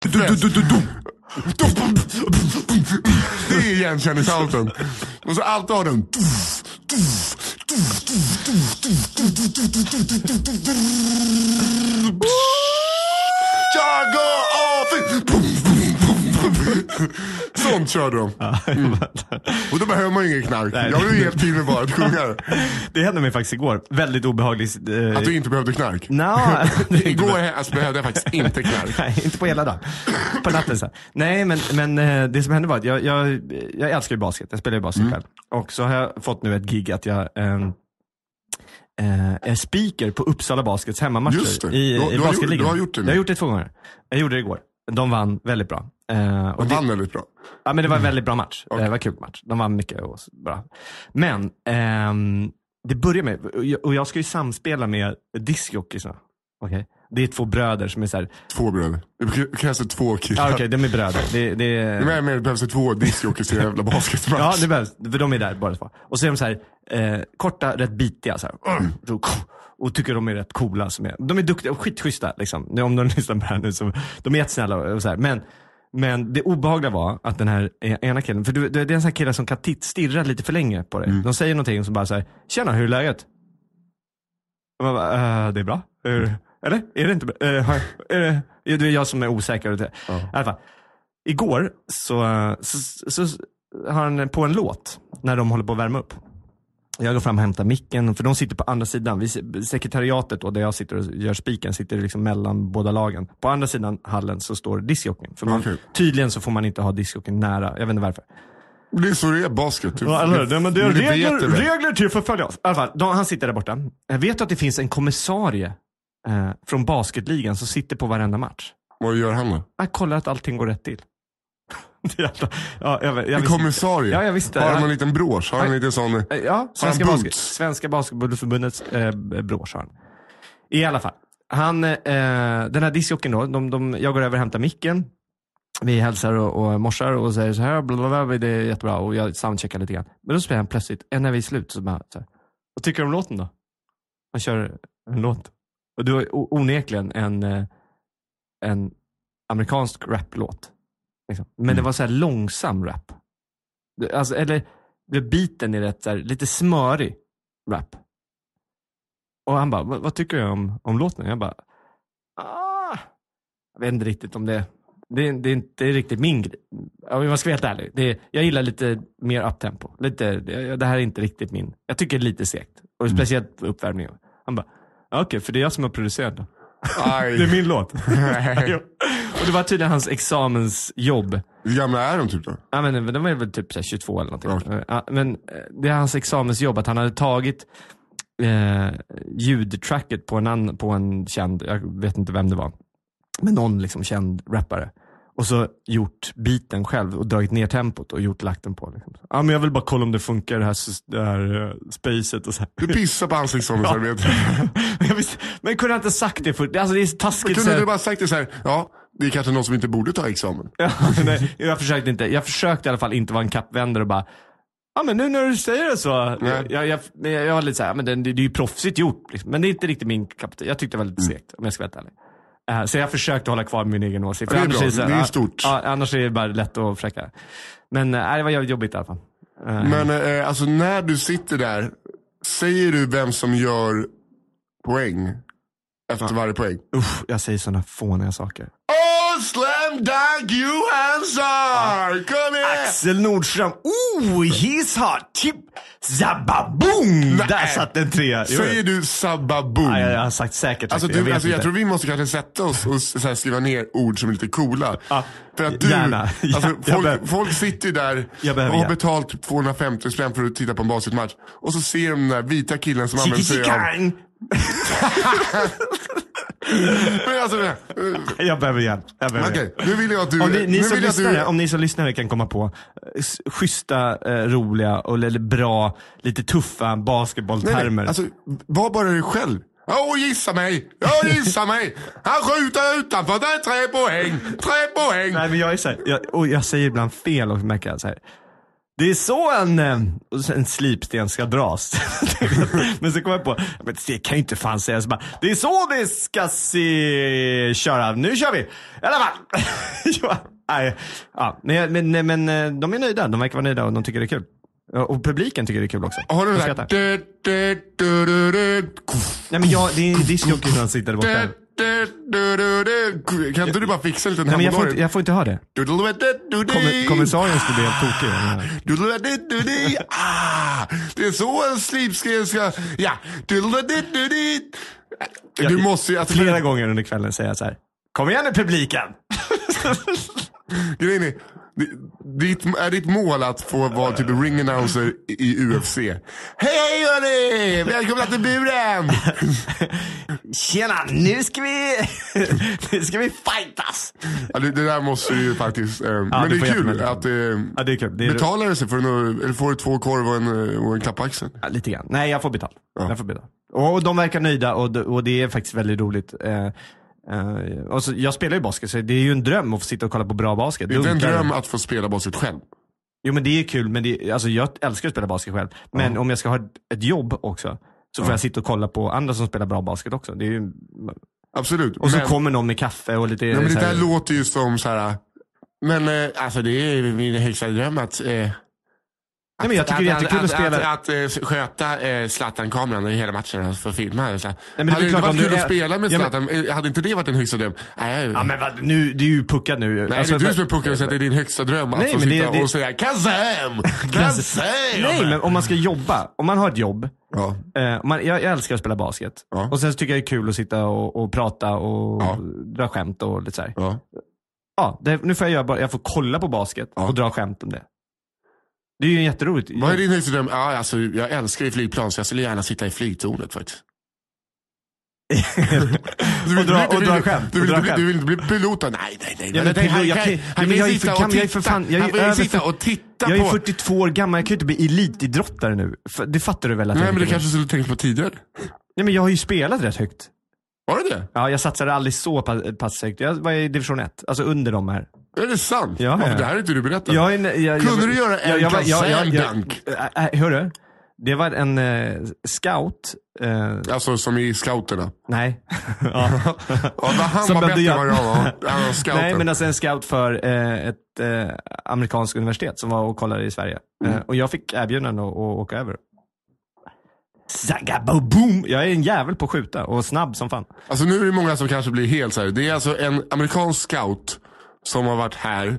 Det är igenkänningshalten. Och så alltid har den. Jag går av. Sånt kör de. Mm. Och då behöver man ju ingen knark. Nej. Jag blev helt fin med bara att sjunga. Det hände mig faktiskt igår. Väldigt obehagligt. Eh, Att du inte behövde knark. Nå, Igår alltså, behövde jag faktiskt inte knark. Nej, inte på hela dagen. På natten så. Nej, men, men eh, det som hände var att jag, jag, jag älskar ju basket. Jag spelar ju basket Mm. själv. Och så har jag fått nu ett gig att jag ehm, eh, är speaker på Uppsala Baskets hemmamatcher Just det. i, Du i du har du har gjort det nu. Jag har gjort det två gånger. Jag gjorde det igår. De vann väldigt bra. Eh, och det, vann väldigt bra. Ja men det var en väldigt bra match. Okej. Det var en kul match. De vann mycket och bra. Men ehm, det börjar med, och jag- ska ju samspela med discjockeysarna. Okej? Det är två bröder som är såhär, Två bröder. Det krävs det två killar. ja okej de är bröder. Det, det är, Men, det behövs det två discjockeys i en jävla basketmatch. Ja, det behövs. För de är där båda två. Och så är de så här, eh, korta, rätt bitiga. Så här. Mm. Och tycker de är rätt coola. Som är, de är duktiga och skitschyssta. Liksom. Om de lyssnar på det här nu. Så, de är jättesnälla. Och så här. Men, men det obehagliga var att den här e- ena killen, för det är en sån här kille som kan stirra lite för länge på dig. De säger någonting som bara här, tjena hur är läget? Och man bara, "Eh, det är bra. Hur, eller? Är det inte bra? Har- är det, det är jag som är osäker. Det. I alla fall. Igår så, så, så, så har han på en låt när de håller på att värma upp. Jag går fram och hämtar micken, för de sitter på andra sidan. Vi, sekretariatet då, där jag sitter och gör spiken, sitter liksom mellan båda lagen. På andra sidan hallen så står discjockeyn. För man, Okej. Tydligen så får man inte ha discjockeyn nära, jag vet inte varför. Det är så det är basket. Du- Ja, eller? Nej, men det är regler, väl? regler till för att följas. I alla fall, de, han sitter där borta. Jag vet att det finns en kommissarie eh, från basketligan som sitter på varenda match. Vad gör han då? Jag kollar att allting går rätt till. Det ja, jag, jag kommissarie? Ja, jag visste. Har han en liten brosch? Har han en liten sån? Eh, Ja, Svenska, basket, Svenska Basketbollförbundets eh, brosch har han. I alla fall. Han, eh, den här discjockeyn då, de, de, jag går över och hämtar micken. Vi hälsar och, och morsar och säger så här, bla, bla, bla, det är jättebra och jag soundcheckar lite grann. Men då spelar han plötsligt, en när vi är slut, så bara, så här, vad tycker du om låten då? Han kör en låt. Och du har o- onekligen en, eh, en amerikansk raplåt. Liksom. Men det var så här långsam rap. Det- Alltså, eller det- beaten är rätt så här, lite smörig rap. Och han bara, vad, tycker du om, om låten? Jag bara, ah, jag vet inte riktigt om det, det, det är inte riktigt min grej. Om jag ska vara helt ärlig. Det, jag gillar lite mer uptempo. Lite, det, det här är inte riktigt min, jag tycker det är lite segt. Och speciellt på uppvärmningen. Han bara, "Ja, okej för det är jag som har producerat den. Aj. Det är min låt. Och det var tydligen hans examensjobb. Hur gamla är de typ då? Ja, men de var väl typ så här 22 eller någonting. Ja. Men eh, det är hans examensjobb, att han hade tagit eh, ljudtracket på en, annan, på en känd, jag vet inte vem det var, men någon liksom känd rappare. Och så gjort beaten själv och dragit ner tempot och gjort lagt den på. Liksom. Ja men jag vill bara kolla om det funkar det här, det här uh, spacet och så här. Du pissar på ansiktsområdet. Men visste, men kunde jag inte sagt det för alltså det är taskigt. så Kunde du bara sagt det så här, ja, det är kanske någon som inte borde ta examen. Ja, nej, jag försökte inte. Jag försökte i alla fall inte vara en kappvändare och bara Ja men nu när du säger det så. Nej. Jag, jag, men jag, jag var lite såhär, men det, det är ju proffsigt gjort. Liksom. Men det är inte riktigt min kapp. Jag tyckte det var lite segt om jag ska vara helt ärlig. Eh, så jag försökte hålla kvar min egen åsikt. Det är bra. så- Det är stort. Ja, annars är det bara lätt att fräcka. Men uh, det var jobbigt i alla fall. Eh, Men alltså när du sitter där, säger du vem som gör poäng efter varje poäng? usch, jag säger sådana fåniga saker. Oh, slam dunk Johansson! Kom igen! Axel Nordström, oh he's hot, chip, zababoom! Nej. Där satt en trea. Säger du sabbaboom? Ja, jag, jag har sagt säkert Alltså, du, vet alltså, jag tror vi måste kanske sätta oss och så skriva ner ord som är lite coola. Ja, För att du, gärna. alltså, Ja, jag folk, folk sitter ju där Jag och har betalt typ 250 spänn för att titta på en basketmatch. Och så ser de den där vita killen som använder sig av... Men alltså, eh, Jag behöver hjälp. Jag behöver Okej, hjälp. nu vill jag att du... Om ni, ni, som jag att du- lyssnare, om ni som lyssnare kan komma på schyssta, eh, roliga och eller bra, lite tuffa basketbolltermer. alltså, var bara dig själv. Åh, gissa mig! Åh, gissa mig! Han skjuter utanför, det är tre poäng! Tre poäng! Nej men jag är så här, jag, och jag säger ibland fel och märker jag så här. Det är så en, eh, en slipsten ska dras. men så kom jag på, men det kan ju inte fan säga så bara, det är så vi ska se, köra, nu kör vi! I alla fall. ja, nej, ja, men, men, men eh, de är nöjda, de verkar vara nöjda och de tycker det är kul. Och publiken tycker det är kul också. Har du De den skrattar. där... Nej men jag, det är en discjockey som sitter där borta. Kan inte du bara fixa en liten Nej jag får, inte, jag får inte ha det. Kommer- Kommissarien skulle bli helt tokig. Ah, det är så en slipsten ska... Ja. Du, måste ju... Alltså, Flera gånger under kvällen säga så här. Kom igen nu publiken! Grejen är, ditt, är ditt mål att få vara typ ring announcer i UFC? Hej hörni! Välkomna till buren! Tjena, nu ska vi, nu ska vi fightas! Ja, det, det där måste du ju faktiskt... Eh, men du det är kul att... Eh, Ja, det är kul. Det är betalar det sig för en, eller får du två korv och en, eh, och en klapp på axeln? Ja, lite grann. Nej, jag får betalt. Ja. Jag får betalt. Och de verkar nöjda och, det- och det är faktiskt väldigt roligt. Eh, eh, och så, jag spelar ju basket, så det är ju en dröm att få sitta och kolla på bra basket. Det är inte en dröm att få spela basket själv. Jo men det är kul, men det, alltså, jag älskar att spela basket själv. Men om jag ska ha ett, jobb också, så får jag sitta och kolla på andra som spelar bra basket också. Det är ju, Absolut. och så men, kommer någon med kaffe och lite... nej, men det så här- där låter ju som så här. Men eh, alltså det är min högsta dröm att... Eh, Nej, men jag tycker det är jättekul att spela. Att, att, eh, sköta eh, Zlatan-kameran hela matchen och få filma. Så. men det hade det inte varit kul att spela med Ja, men- Zlatan? Eh, Hade inte det varit en högsta dröm? Nej, Ja men vad, nu, det är ju puckat nu. Nej, Alltså, det är du för- som är puckad och säger att det är din högsta dröm att Nej, få men sitta det- och säga Kazam! Kazam! Nej men om man ska jobba, om man har ett jobb, Ja. eh, man, jag, jag älskar att spela basket. Ja. Och sen så tycker jag det är kul att sitta och, och prata och Ja. dra skämt och lite så här. Ja. Ja, det, nu får jag göra bara, jag får kolla på basket Ja. och dra skämt om det. Det är ju jätteroligt. Vad är din högsta dröm? Ja, alltså, jag älskar ju flygplan så jag skulle gärna sitta i flygtornet faktiskt. Du Och dra- inte och bli- dra skämt, Du vill, dra skämt. du vill inte bli pilot? då? Nej, nej, nej. Ja, men pilot- kan- är för sitta och titta. Han vill sitta och titta Jag är på... 42 år gammal, jag kan ju inte bli elitidrottare nu. Det fattar du väl att Nej, men det kanske skulle tänkt på tidigare. Nej men jag har ju spelat rätt högt. Var det det? Ja, jag satsade aldrig så pass, pass högt. Jag var i division 1, alltså under de här. Är det sant? Ja, Ja, det här har inte du berättat. Jag, är en- jag, Kunde jag, du göra en jag, jag, jag, jag, jag, dunk? Äh, äh, Hörru, det var en eh, scout. eh, Alltså som i scouterna. nej. ja. Han Som var bättre än vad jag var. Han var. Nej men alltså en scout för eh, ett eh, amerikanskt universitet som var och kollade i Sverige. Mm. Eh, och jag fick erbjudande att åka över. Zagaboom! Jag är en jävel på att skjuta och snabb som fan. Alltså nu är det många som kanske blir helt så här. Det är alltså en amerikansk scout som har varit här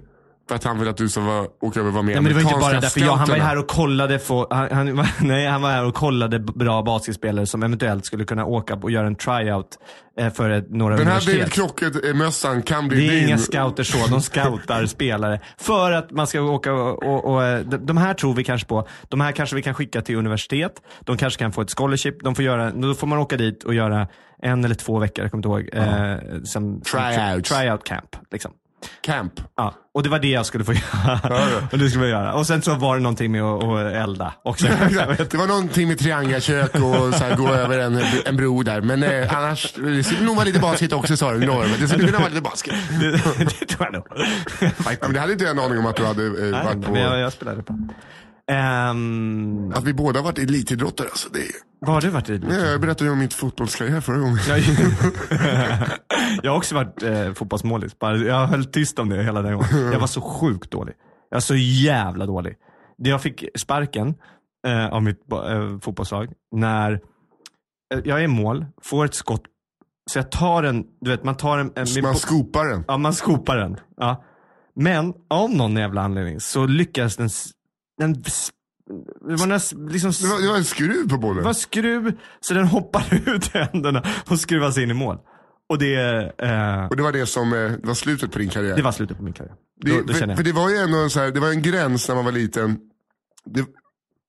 för att han vill att du ska vara, åka över och vara med Ja, men det var inte bara därför. Jag, han var här och kollade, få, han, han, nej, han var här och kollade bra basketspelare som eventuellt skulle kunna åka och göra en tryout eh, för några Den här. David Crockett-mössan kan bli Det är din. inga scouter så, de scoutar spelare. För att man ska åka och, och, och eh, de, här tror vi kanske på. De här kanske vi kan skicka till universitet. De kanske kan få ett scholarship. De får göra, då får man åka dit och göra en eller två veckor, jag kommer inte ihåg. Eh, som, Tryouts. tryout camp. Liksom. Camp. Ja, och det var det jag skulle få göra. och det skulle jag göra. Och sen så var det någonting med att, att elda också. det var någonting med triangelkök och så här, gå över en, en bro där. Men eh, annars, det skulle nog vara lite basket också sa du. Det skulle kunna vara lite basket. det, det tror jag nog. Ja, men det hade inte jag en aning om att du hade eh, Nej, varit på. men jag, jag spelade på. Ehm, Att vi båda varit elitidrottare. Alltså, det vad har du varit? Nej, jag berättade ju om mitt fotbollskarriär förra gången. Jag, har också varit eh, fotbollsmålis. Jag höll tyst om det hela den gången. Jag var så sjukt dålig. Jag var så jävla dålig. Jag fick sparken eh, av mitt eh, fotbollslag när eh, jag är i mål, får ett skott. Så jag tar en, du vet man tar en... en Man skopar den. Ja, man skopar den. Ja. Men av någon jävla anledning så lyckades den, s- det var liksom Det var, det var en skruv på bollen. det var skruv, så den hoppar ut i händerna och skruvas in i mål. Och det, eh, Och det var det som eh, det var slutet på din karriär. det var slutet på min karriär. Det, Då, då för, för det var ju ändå en, så här, det var en gräns när man var liten. Det,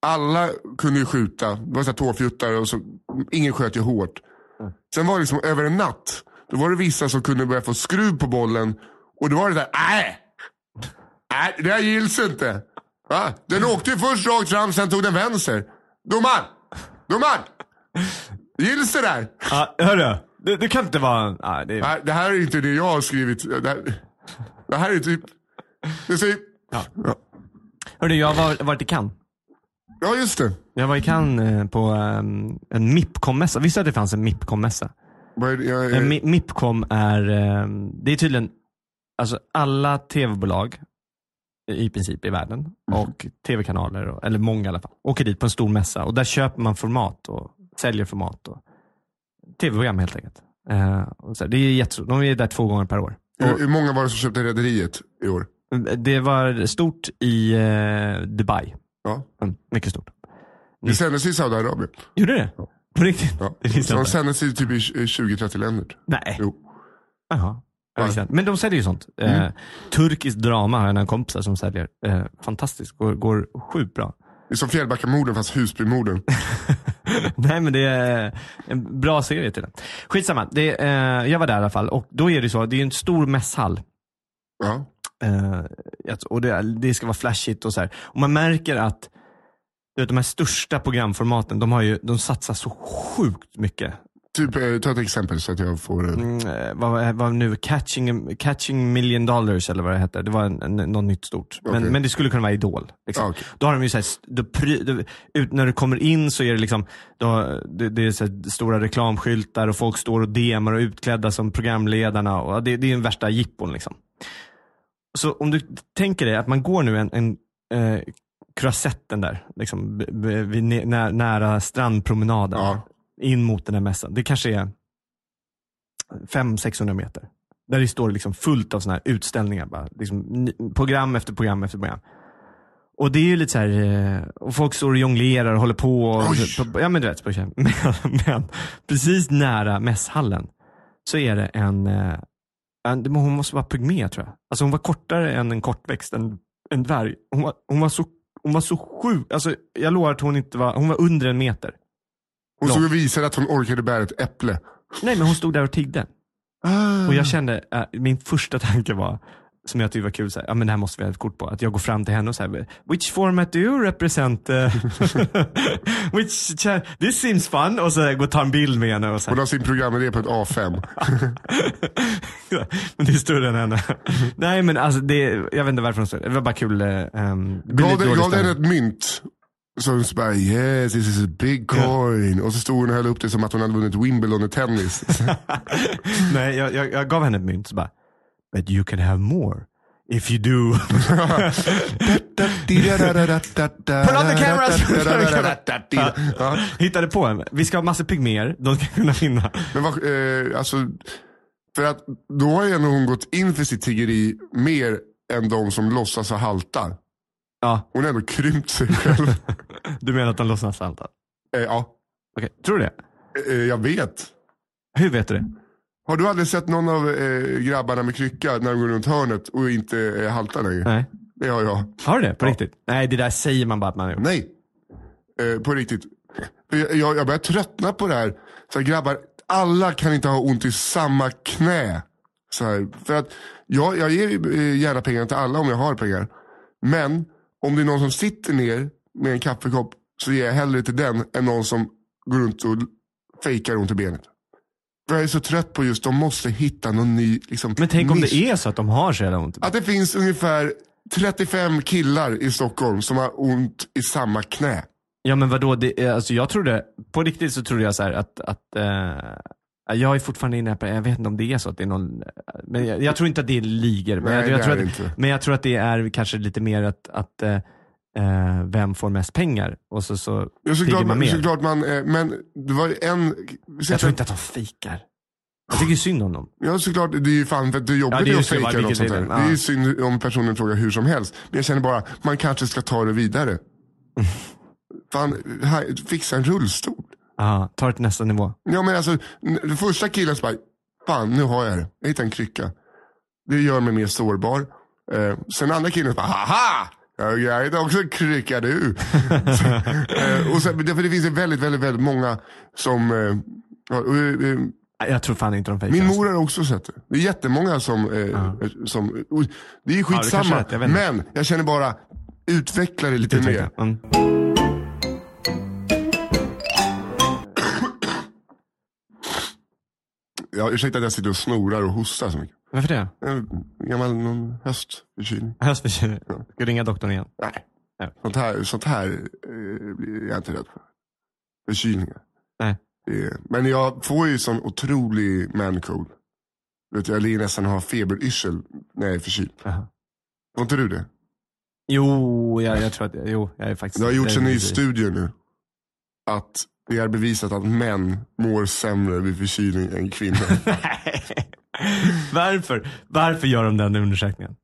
alla kunde ju skjuta. Det var så tåfjuttar och så, ingen sköt ju hårt. Sen var det liksom över en natt. Då var det vissa som kunde börja få skruv på bollen. Och då var det där, nej! Nej, det här gills inte. Va? Den åkte ju först rakt fram, sen tog den vänster. Domaren! Domaren! Gills det där? Ja, hörru, det, det kan inte vara... Nej, det, Nej, det här är inte det jag har skrivit. Det här, det här är typ... Det säger, Ja. Ja. hörru, jag har var- varit i Cannes. ja, just det. Jag var i Cannes eh, på um, en MIPCOM-mässa. Visste du att det fanns en MIPCOM-mässa? Är MIPCOM är, eh, det är tydligen, alltså alla tv-bolag i princip i världen och tv-kanaler, och- eller många i alla fall, åker dit på en stor mässa och där köper man format och säljer format och tv-program helt enkelt. Eh, och så, det är jättestort, de är där två gånger per år. hur, hur många var det som köpte Rederiet i år? Det var stort i eh, Dubai. Ja. Mm, mycket stort. Det sändes i Saudiarabien. Gjorde det? På riktigt? Ja. Det de sändes i typ i 20-30 länder. Nej. Jo. Jaha. Inte. Men de säljer ju sånt. Mm. Eh, turkisk drama har jag en kompisar som säljer. Eh, fantastiskt, går, går sjukt bra. Det är som Fjällbackamorden fast Husbymorden. Nej men det är en bra serie till den. Skitsamma, det, eh, jag var där i alla fall och då är det så, det är en stor mässhall. Ja. Eh, och det, det ska vara flashigt och så här. Och man märker att du vet, de här största programformaten, de, har ju, de satsar så sjukt mycket. Typ, eh, ta ett exempel så att jag får en... Mm, eh, vad vad nu, catching, catching million dollars eller vad det heter. Det var en, en, något nytt stort. Men, Okej. men det skulle kunna vara Idol. Liksom. Ah, okej. Då har de ju så här, då då, ut, när du kommer in så är det liksom, då, det, det är så här stora reklamskyltar och folk står och demar och utklädda som programledarna. Och det, det är den värsta jippon liksom. Så om du tänker dig att man går nu en, en eh, croisetten där, liksom, vid, nä, nära strandpromenaden, Ja. In mot den här mässan. Det kanske är 500-600 meter. Där det står liksom fullt av såna här utställningar. Bara, liksom, program efter program efter program. Och det är ju lite så här, eh, och folk står och jonglerar och håller på. Och, på ja men du vet, på, men, men precis nära mässhallen så är det en, eh, en hon måste vara pygmé tror jag. Alltså hon var kortare än en kortväxt, en, en dvärg. Hon var, hon var så hon var så sjuk, alltså jag lovar att hon inte var, hon var under en meter. Hon stod och visade att hon orkade bära ett äpple. Nej men hon stod där och tiggde. Och jag kände, äh, min första tanke var, som jag tyckte var kul, så här, ja men det här måste vi ha ett kort på. Att jag går fram till henne och säger, which format do you represent? uh, which this seems fun. Och så går tar en bild med henne och så Hon här, har sin programidé på ett A5. men det är större än henne. Nej men alltså det, jag vet inte varför hon stod Det var bara kul. Um, Gav den- gav ett mynt. Så så bara yes this is a big coin. Och så stod hon och höll upp det som att hon hade vunnit Wimbledon i tennis. Nej jag, jag, jag gav henne ett mynt så bara, but you can have more. If you do. Put on the cameras! Ja. Hittade på en. Vi ska ha massor pygméer, de ska kunna vinna. Men vad, eh, alltså, för att då har ju ändå hon gått in för sitt tiggeri mer än de som låtsas ha halta. Ja, Hon har ändå krympt sig själv. du menar att de låtsas salta? eh, ja, Okej, tror du det? eh, jag vet. Hur vet du det? Har du aldrig sett någon av eh, grabbarna med krycka när de går runt hörnet och inte eh, haltar längre? Nej. Det har jag. Har du det? På riktigt? Nej, det där säger man bara att man har gjort. Nej. Eh, på riktigt. Jag, jag jag börjar tröttna på det här. Så här, grabbar, alla kan inte ha ont i samma knä. Så här, för att jag, jag ger eh, gärna pengar till alla om jag har pengar. Men om det är någon som sitter ner med en kaffekopp så ger jag hellre till den än någon som går runt och fejkar ont i benet. För jag är så trött på just, de måste hitta någon ny liksom, Men tänk om nisch. det är så att de har så jävla ont. Att det finns ungefär 35 killar i Stockholm som har ont i samma knä. Ja men vadå, det, är- alltså jag trodde, på riktigt så trodde jag så här att, att eh, jag är fortfarande inne på, jag vet inte om det är så att det är någon, men jag, jag tror inte att det är ligor. Men, Nej, jag, jag tror att, men jag tror att det är kanske lite mer att, att eh, vem får mest pengar? Och så, så Ja, såklart, man mer. såklart man, eh, men det var en... Jag tror inte att de fejkar. Jag tycker synd om dem. Ja såklart, det är ju fan för att är jobbigt Ja, det är ju att fejka något sånt det? Är ju synd om personen frågar hur som helst. Men jag känner bara, man kanske ska ta det vidare. fan, här, fixa en rullstol. Ja, ta det till nästa nivå. Ja men alltså, den första killen så bara, fan nu har jag det. Jag hittade en krycka. Det gör mig mer sårbar. Eh, sen andra killen så bara, haha! Ja, Jag hittade också en krycka du. så, eh, och sen, för det finns väldigt, väldigt, väldigt många som, eh, ja, eh, Nej, Jag tror fan inte de fejkar. min alltså. mor har också sett det. Det är jättemånga som, eh, som och det är skitsamma. har rätt, jag men jag känner bara, utveckla det lite mer. Mm. Ja, ursäkta att jag sitter och snorar och hostar så mycket. Varför det? En gammal någon höstförkylning. Höstförkylning. Ska du ringa doktorn igen? Nej. Ja. Sånt här, sånt här eh, blir jag inte rädd för. Förkylningar. Nej. Är- Men jag får ju sån otrolig mancold. Vet du, jag ligger nästan och har feberyrsel när jag är förkyld. Jaha. Får inte du det? Jo, jag, jag tror att, jo, jag är faktiskt... Det har gjorts en är ny studie nu. Att det är bevisat att män mår sämre vid förkylning än kvinnor. Varför? Varför gör de den undersökningen?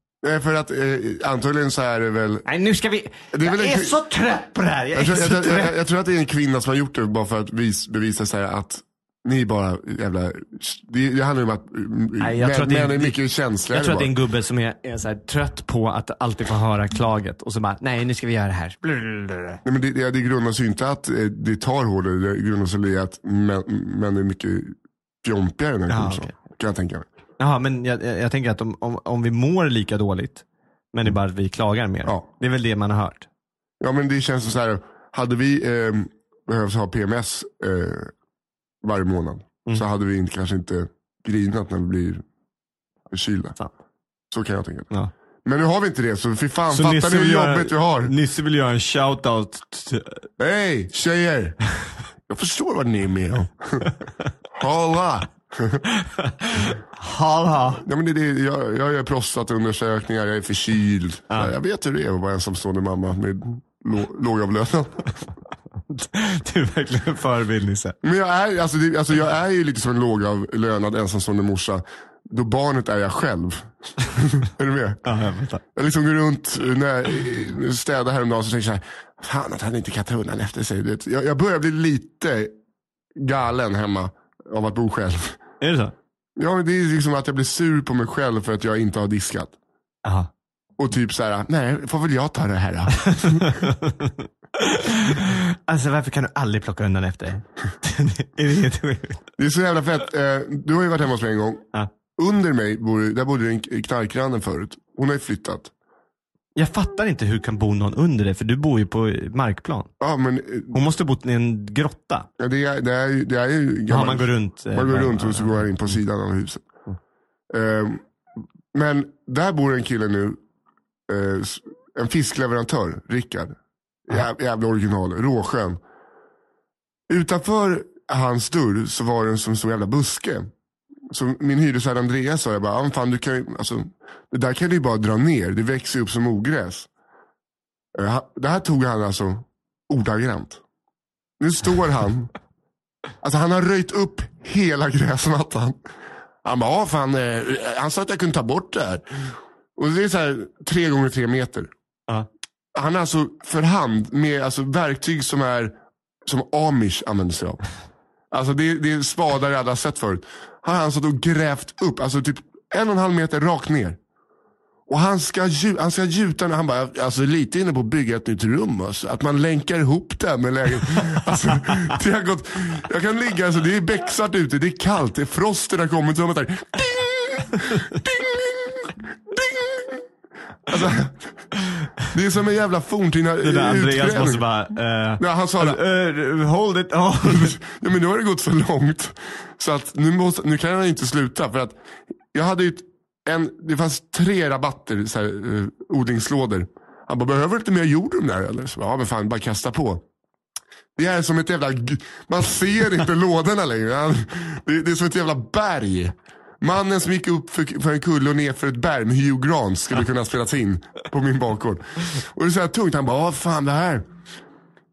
För att eh, antagligen så är det väl Nej, nu ska vi... Det är väl jag en är så trött på det här. Jag Jag tror, så jag, jag, tror att det är en kvinna som har gjort det bara för att vis, bevisa sig att ni bara jävla... Det, det handlar ju om att Nej, jag män, tror att det är- män är mycket känsligare Jag tror att det är en gubbe som är, är så här, trött på att alltid få höra klaget och så bara, nej nu ska vi göra det här. Nej, men det, det, det grundas ju inte att eh, det tar hårdare, det grundas väl i att män, män är mycket fjompigare när det Ja, kommer så. okej. Kan jag tänka mig. Jaha, men jag, jag, jag tänker att om, om, om vi mår lika dåligt, men det är bara att vi klagar mer. Ja. Det är väl det man har hört. Ja men det känns som så här, hade vi eh, behövt ha PMS eh, varje månad Mm. så hade vi inte, kanske inte grinat när vi blir förkylda. Sant. Så kan jag tänka. Ja. Men nu har vi inte det, så fy fan, Så fattar Nisse ni hur göra- jobbigt vi har? Nisse vill göra en shoutout. Hej tjejer! Jag förstår vad ni är med om. Halla! Hallå. Ja, men det, är det, jag, jag gör prostatundersökningar, jag är förkyld. Jag vet hur det är att vara ensamstående mamma med lå, lågavlönad. Du är verkligen en förebild Nisse. Men jag är, alltså, det, alltså, jag är ju lite som en lågavlönad ensamstående morsa. Då barnet är jag själv. är du med? Ja, jag. Jag liksom går runt när jag städar häromdagen så tänker jag så här, fan att han inte kan ta undan efter sig. Jag, jag börjar bli lite galen hemma av att bo själv. Är det så? Ja, men det är liksom att jag blir sur på mig själv för att jag inte har diskat. Jaha. Och typ så här, nej, får väl jag ta det här då? alltså varför kan du aldrig plocka undan efter dig? det är helt sjukt. Det är så jävla fett. Eh, Du har ju varit hemma hos mig en gång. Ja. Under mig, bor, där bodde en knarkrannen förut. Hon har ju flyttat. Jag fattar inte hur det kan bo någon under dig, för du bor ju på markplan. Ja, men eh, Hon måste ha bott i en grotta. ja, det, är, det, är, ju- det är ju Ja, gammalt. man går runt. eh, Man går runt och så går han in på sidan av huset. Ehm, men där bor en kille nu, eh, s- en fiskleverantör, Rickard. Jä, jävla original, råskön. Utanför hans dörr så var det en som stor jävla buske. Så min hyresvärd Andreas sa, jag bara, "Ah, fan, du kan, alltså, det där kan du ju bara dra ner, det växer upp som ogräs. Eh, Det här tog han alltså ordagrant. Nu står han Alltså han har röjt upp hela gräsmattan. Han bara, "Ja, fan, eh, han sa att jag kunde ta bort det här. Och det är så här tre gånger tre meter. Ja. Han har alltså för hand med alltså, verktyg som är som amish använder sig av. Alltså det, det är spadar jag aldrig har sett förut. Han har alltså då grävt upp, alltså typ en och en halv meter rakt ner. Och han ska, han ska gjuta, han bara, alltså lite inne på att bygga ett nytt rum. Alltså. Att man länkar ihop det med läget. Alltså, det har gått, jag kan ligga, alltså, det är becksvart ute, det är kallt, det är frosten har kommit. Så man där, ding, ding, ding. Alltså, det är som en jävla forntida Det där Andreas utgrävning. måste bara... eh, Ja, han sa det. eh, hold it, hold it. Ja, men nu har det gått så långt. Så att nu, måste, nu kan jag inte sluta. För att jag hade ju en, det fanns tre rabatter, så här, uh, odlingslådor. Han bara, behöver du lite mer jord där eller? Så, ja men fan, bara kasta på. Det är som ett jävla, man ser inte lådorna längre. Det är som ett jävla berg. Mannen som gick upp för, för en kulle och ner för ett berg med Hugh Grant skulle kunna spelas in på min bakgård. Och det är så här tungt. Han bara, vad fan det här.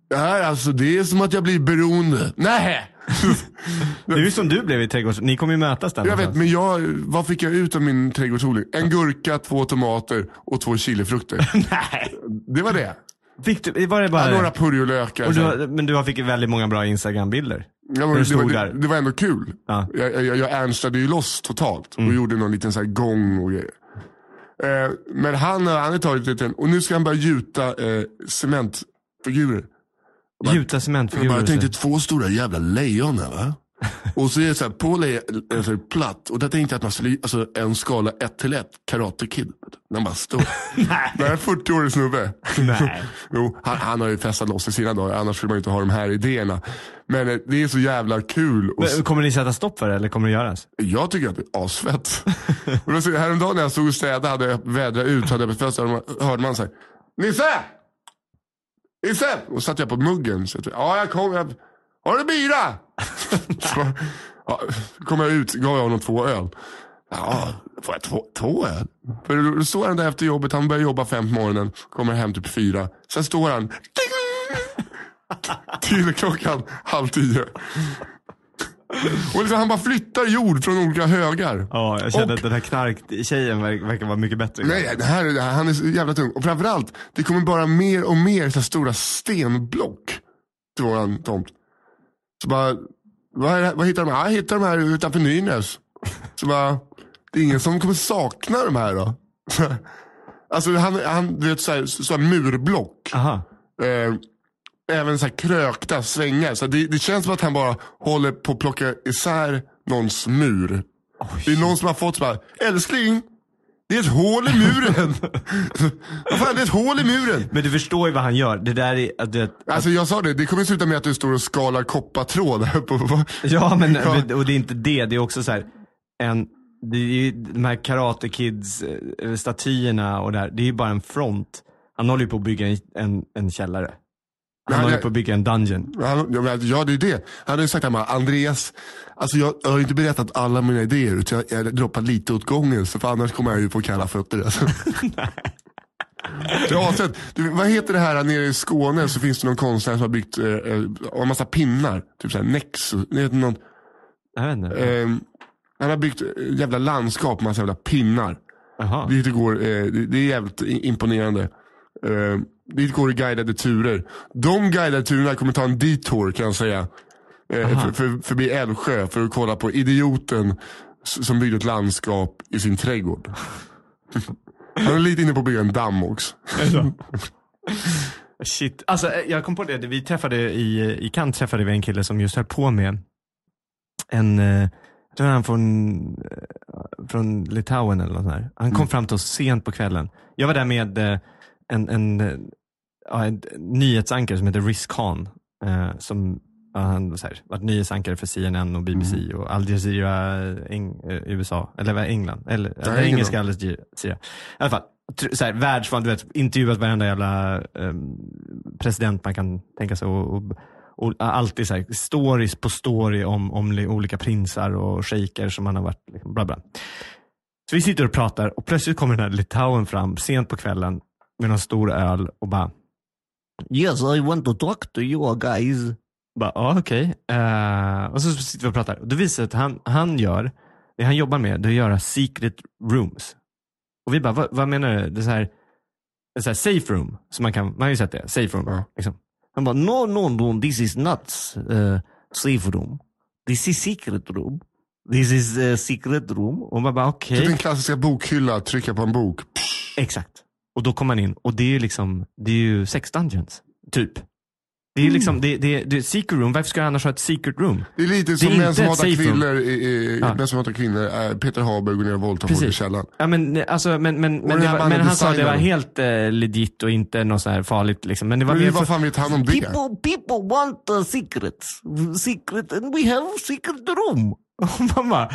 Det här alltså, det är som att jag blir beroende. Nej! Det är ju som du blev i trädgårds... Ni kommer ju mötas där Jag vet, men jag, vad fick jag ut av min trädgårdsodling? En gurka, två tomater och två chilifrukter. Nej. Det var det. Fick du, var det bara... Ja, några purjolökar. och du, men du har fick väldigt många bra Instagram-bilder. Ja, men det, var, det, det var ändå kul. Ja. Jag, jag, jag ernstade ju loss totalt och Mm. gjorde någon liten så här gång och grejer. Eh, men han, han har tagit lite, och nu ska han börja gjuta eh, cementfigurer. Gjuta Jag, cementfigurer. bara, jag och tänkte två stora jävla lejon här va. Och så är det så här, på lejon, alltså, är platt. Och där tänkte jag att man skulle, alltså en skala 1 till 1, Karate Kid. Den bara står. Det här är en 40-årig snubbe. Nej. jo, han, han har ju festat loss i sina dagar, annars skulle man ju inte ha de här idéerna. Men eh, det är så jävla kul. Och Men, kommer ni sätta stopp för det eller kommer det göras? jag tycker att det är asfett. och då, så- häromdagen när jag stod och städade, hade jag vädrat ut, hade jag fest, hörde man så här, Nisse! Nisse! Och satt jag på muggen. Så att, ja, jag kom. Har du bira? ja, kom jag ut, gav jag honom två öl. Ja, får jag två, två öl? För då- står han där efter jobbet, han börjar jobba fem på morgonen, kommer hem typ fyra. Sen står han till klockan halv tio. Och liksom, han bara flyttar jord från olika högar. Ja, jag kände Och- att den här knarktjejen verkar, verkar vara mycket bättre. Nej, det här, det här, han är så jävla tung. Och framförallt, det kommer bara mer och mer så stora stenblock till våran tomt. Så bara, vad, vad hittar de här? Ja, Jag hittar de här utanför Nynäs. Så bara, det är ingen som kommer sakna de här då? Alltså han, han du vet såhär, så här murblock. Aha. Eh, även så här krökta svängar. Så det, det känns som att han bara håller på att plocka isär någons mur. det är någon som har fått så bara, älskling, det är ett hål i muren. Vad fan, det är ett hål i muren. Men du förstår ju vad han gör. Det där är, att du vet, Alltså jag sa det, det kommer sluta med att du står och skalar koppartråd här. Ja, men Ja. och det är inte det. Det är också så här, en, det är ju de här Karate Kids eh, statyerna och det här, det är ju bara en front. Han håller ju på att bygga en, en, en källare. Han Nej, håller det- på att bygga en dungeon. Han, ja, ja, det är det. Han hade ju sagt att Andreas, alltså jag, jag har inte berättat alla mina idéer utan jag, jag droppar lite åt gången för annars kommer jag ju få kalla fötter. Alltså. Har sett, du, vad heter det här nere i Skåne så finns det någon konstnär som har byggt eh, eh, en massa pinnar. Typ såhär Nexus, det heter någon, Jag vet inte. eh, han har byggt eh, jävla landskap med massa jävla pinnar. Jaha. Dit går, eh, det, det är jävligt imponerande. Eh, dit går det guidade turer. De guidade turerna kommer ta en detour kan jag säga. Eh, för, för, förbi Älvsjö för att kolla på idioten som byggde ett landskap i sin trädgård. Han är lite inne på att bygga en damm också. Shit. Alltså eh, jag kom på det, vi träffade i, i Cannes träffade vi en kille som just höll på med en, eh, jag tror han från, från Litauen eller något sånt där. Han kom fram till oss sent på kvällen. Jag var där med en, en, eh, ja, en nyhetsankare som heter Riz Khan. Eh, som ja, han var så här, varit nyhetsankare för CNN och BBC och Al Jazeera Eng, eh, USA, eller England, eller, eller engelska Al Jazeera. I alla fall, tr- så här, världsvan, du vet, intervjuat varenda jävla ehm, president man kan tänka sig och, och, och alltid så här, stories på story om, om li- olika prinsar och shejker som man har varit, liksom, bla bla. Så vi sitter och pratar och plötsligt kommer den här Litauen fram sent på kvällen med någon stor öl och bara Yes, I want to talk to you guys. Bara, ja okej. Eh, och så sitter vi och pratar. Det visar sig att han, han gör, det han jobbar med, det är att göra secret rooms. Och vi bara, vad, vad menar du? Det är så här, det är så här safe room, som man kan, man har ju sett det, safe room. Ja. Liksom. Han bara, no, no, no, this is not uh, safe room. This is secret room. This is uh, secret room. Och man bara, okej. Typ den klassiska bokhylla, trycka på en bok. Exakt. Och då kommer man in och det är ju liksom, det är ju sex dungeons. Typ. Det är ju Mm. liksom, det, det, det, secret room, varför ska jag annars ha ett secret room? Det är lite är som män som hatar kvinnor, i, i, Ja. män som hatar kvinnor, Peter Haber går ner och våldtar folk i källaren. Ja, men, alltså, men, men, men, det var, men han sa att det var helt eh, legit och inte något så här farligt. Liksom. Men det var Men mer vad för- fan vet han om det? People, people want uh, secrets. Secret, and we have secret room. Bara,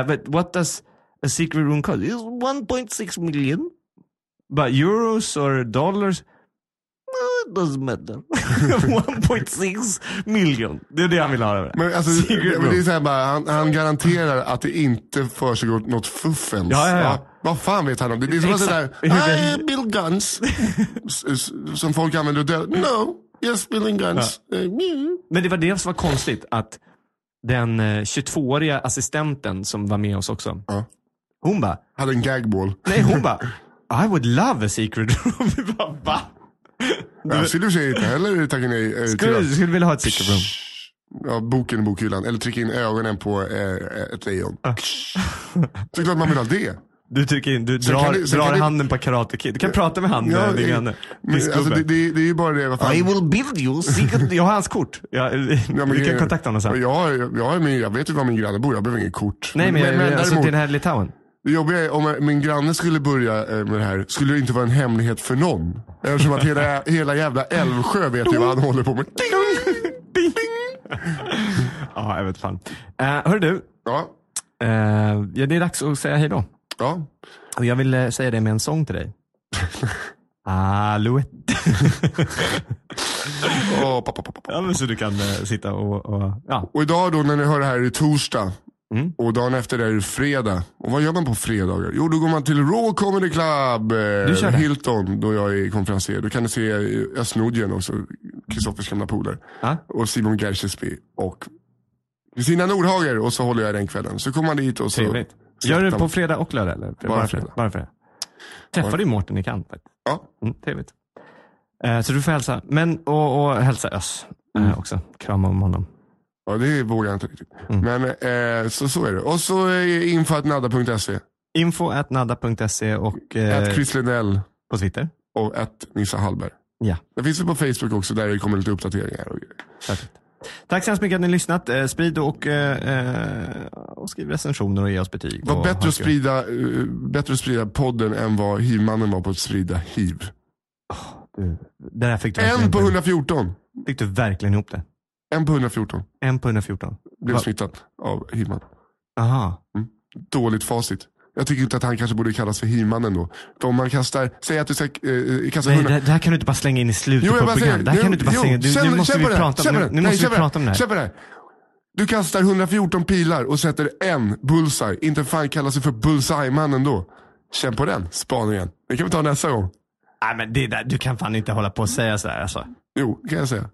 uh, but what does a secret room cost? It's 1.6 million. But euros or dollars? No, it doesn't matter. 1.6 million. Det är det han vill ha. Men, alltså, men det är så här bara, han, han garanterar att det inte försiggår något fuffens. Ja, ja, ja. vad fan vet han om det? Det är som att där, I Bill Guns. Som folk använder och dödar. No, yes Bill Guns. Eh, mm. Men det var det som var konstigt, att den eh, 22-åriga assistenten som var med oss också, Ja. hon bara, Hade en gagball. nej hon bara, I would love a secret room. Vi bara, va? Jag skulle i inte heller tacka nej eh, till Skulle, att- skulle vilja ha ett secret room. ja, boken i bokhyllan. Eller trycka in ögonen på eh, ett lejon. Såklart man vill ha det. Du trycker in, du drar, du- sen drar du- handen på Karate Kid. Du kan prata med han, ja, din eh, granne. men, alltså, det, det, det är ju bara det, vad fan. I will build you secret... Jag har hans kort. Jag, Ja, men vi kan kontakta honom sen. Jag, jag, min, jag vet ju var min granne bor, jag behöver inget kort. Nej men, men, alltså däremot, till den här Litauen. Det jobbiga är om min granne skulle börja eh, med det här, skulle det inte vara en hemlighet för någon. Eftersom att hela, hela jävla Älvsjö vet ju vad han håller på med. Ja, jag vet fan. Uh, hör du, Ja, eh, ja, det är dags att säga hej då. ja. Och jag vill eh, säga det med en sång till dig. Alouette. Åh, pappa, pappa, pappa. ja, men så du kan eh, sitta och, och ja. Och idag då när ni hör det här är det torsdag. Mm. Och dagen efter är det fredag. Och vad gör man på fredagar? Jo, då går man till Raw Comedy Club. Du Eh? Hilton, då jag är konferencier. Då kan ni se Özz också, Kristoffers gamla polare. Ja. Och Simon Gershesby och Kristina Nordhager. Och så håller jag den kvällen. Så kommer man dit och så... Trevligt. Gör du det på fredag och lördag? Eller? Bara fredag. Bara fredag. Träffade ju Mårten i faktiskt. Ja, Mm, trevligt. Eh, så du får hälsa. Men, och, och hälsa Mm. eh, också. Krama om honom. Ja det vågar jag inte riktigt. Mm. Men eh, så, så är det. Och så eh, info.nadda.se. Info at nadda.se och eh, Chris Lidell på Twitter. och ett Nissa Hallberg. Ja, Det finns ju på Facebook också där det kommer lite uppdateringar och grejer. perfekt. Tack så hemskt mycket att ni har lyssnat. Eh, sprid och, eh, eh, och skriv recensioner och ge oss betyg. Var bättre att, sprida, eh, bättre att sprida podden än vad hivmannen var på att sprida hiv. Du, Det där fick du, En på ihop. 114. fick du verkligen ihop det. En på 114 En på 114. blev Va- smittad av hivman. Aha. Dåligt facit. Jag tycker inte att han kanske borde kallas för hivmannen då. För om man kastar, säg att du ska eh, kasta Nej, 100... det, det här kan du inte bara slänga in i slutet på bara programmet. Det här kan du inte bara slänga. Du, känn- nu måste vi på prata om på. Nu Nej, måste vi på prata om det här. Känn på det här. Du kastar 114 pilar och sätter en bullseye. Inte fan kallar sig för bullseye-mannen då. Känn på den spaningen. Det kan vi ta nästa gång. Nej, men det där, du kan fan inte hålla på och säga sådär. Alltså. Jo, det kan jag säga.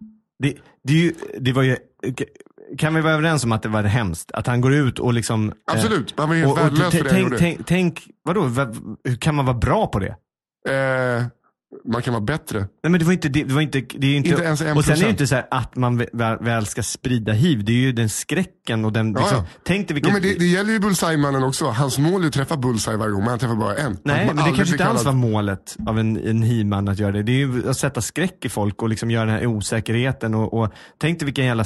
Det, det, ju, det var ju, kan vi vara överens om att det var hemskt? Att han går ut och liksom... eh, Absolut, man var helt värdelös för det tänk, tänk, tänk, vadå, kan man vara bra på det? Eh, man kan vara bättre. Nej men det var inte, det, var inte, det är inte, Inte ens en och sen är det inte så att man väl, väl ska sprida hiv, det är ju den skräcken och den, liksom, ja. tänk dig vilket... Jo, men det, det gäller ju bullseye-mannen också. Hans mål är att träffa bullseye varje gång, men han träffar bara en. Nej, men det kanske inte alls var målet av en, en hivman att göra det. Det är ju att sätta skräck i folk och liksom göra den här osäkerheten och, och tänk dig vilka jävla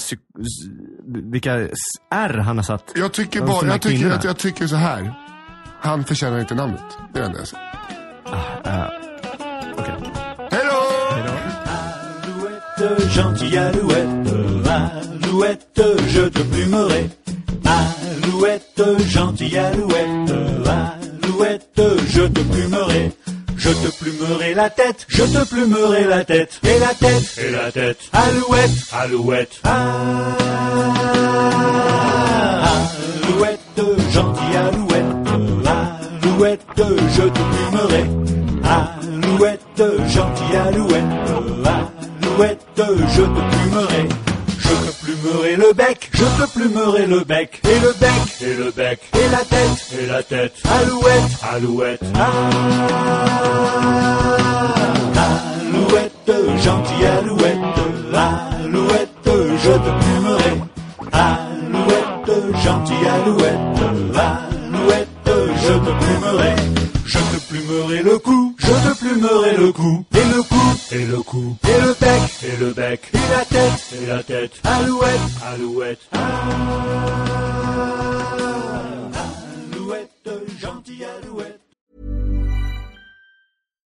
vilka s- R han har satt. Jag tycker, bara, jag, tycker, att jag tycker så här. Han förtjänar inte namnet. Det är det enda jag säger. Då! Alouette, gentille alouette, alouette, je te plumerai. Alouette, gentille alouette, alouette, je te plumerai. Je te plumerai la tête, je te plumerai la tête, et la tête, et la tête. Alouette, alouette. Ah, alouette, gentille alouette, alouette, je te plumerai. Alouette, gentille alouette, alouette, je te plumerai. Je te plumerai le bec, je te plumerai le bec, et le bec, et le bec, et la tête, et la tête. Alouette, alouette, alouette, gentille alouette, alouette, je te plumerai. Alouette, gentille alouette, alouette, je te plumerai. Je te plumerai le cou, plumerai le cou, et le cou, et le cou, et le bec, et le bec, et la tête, et la tête. Alouette, alouette, alouette,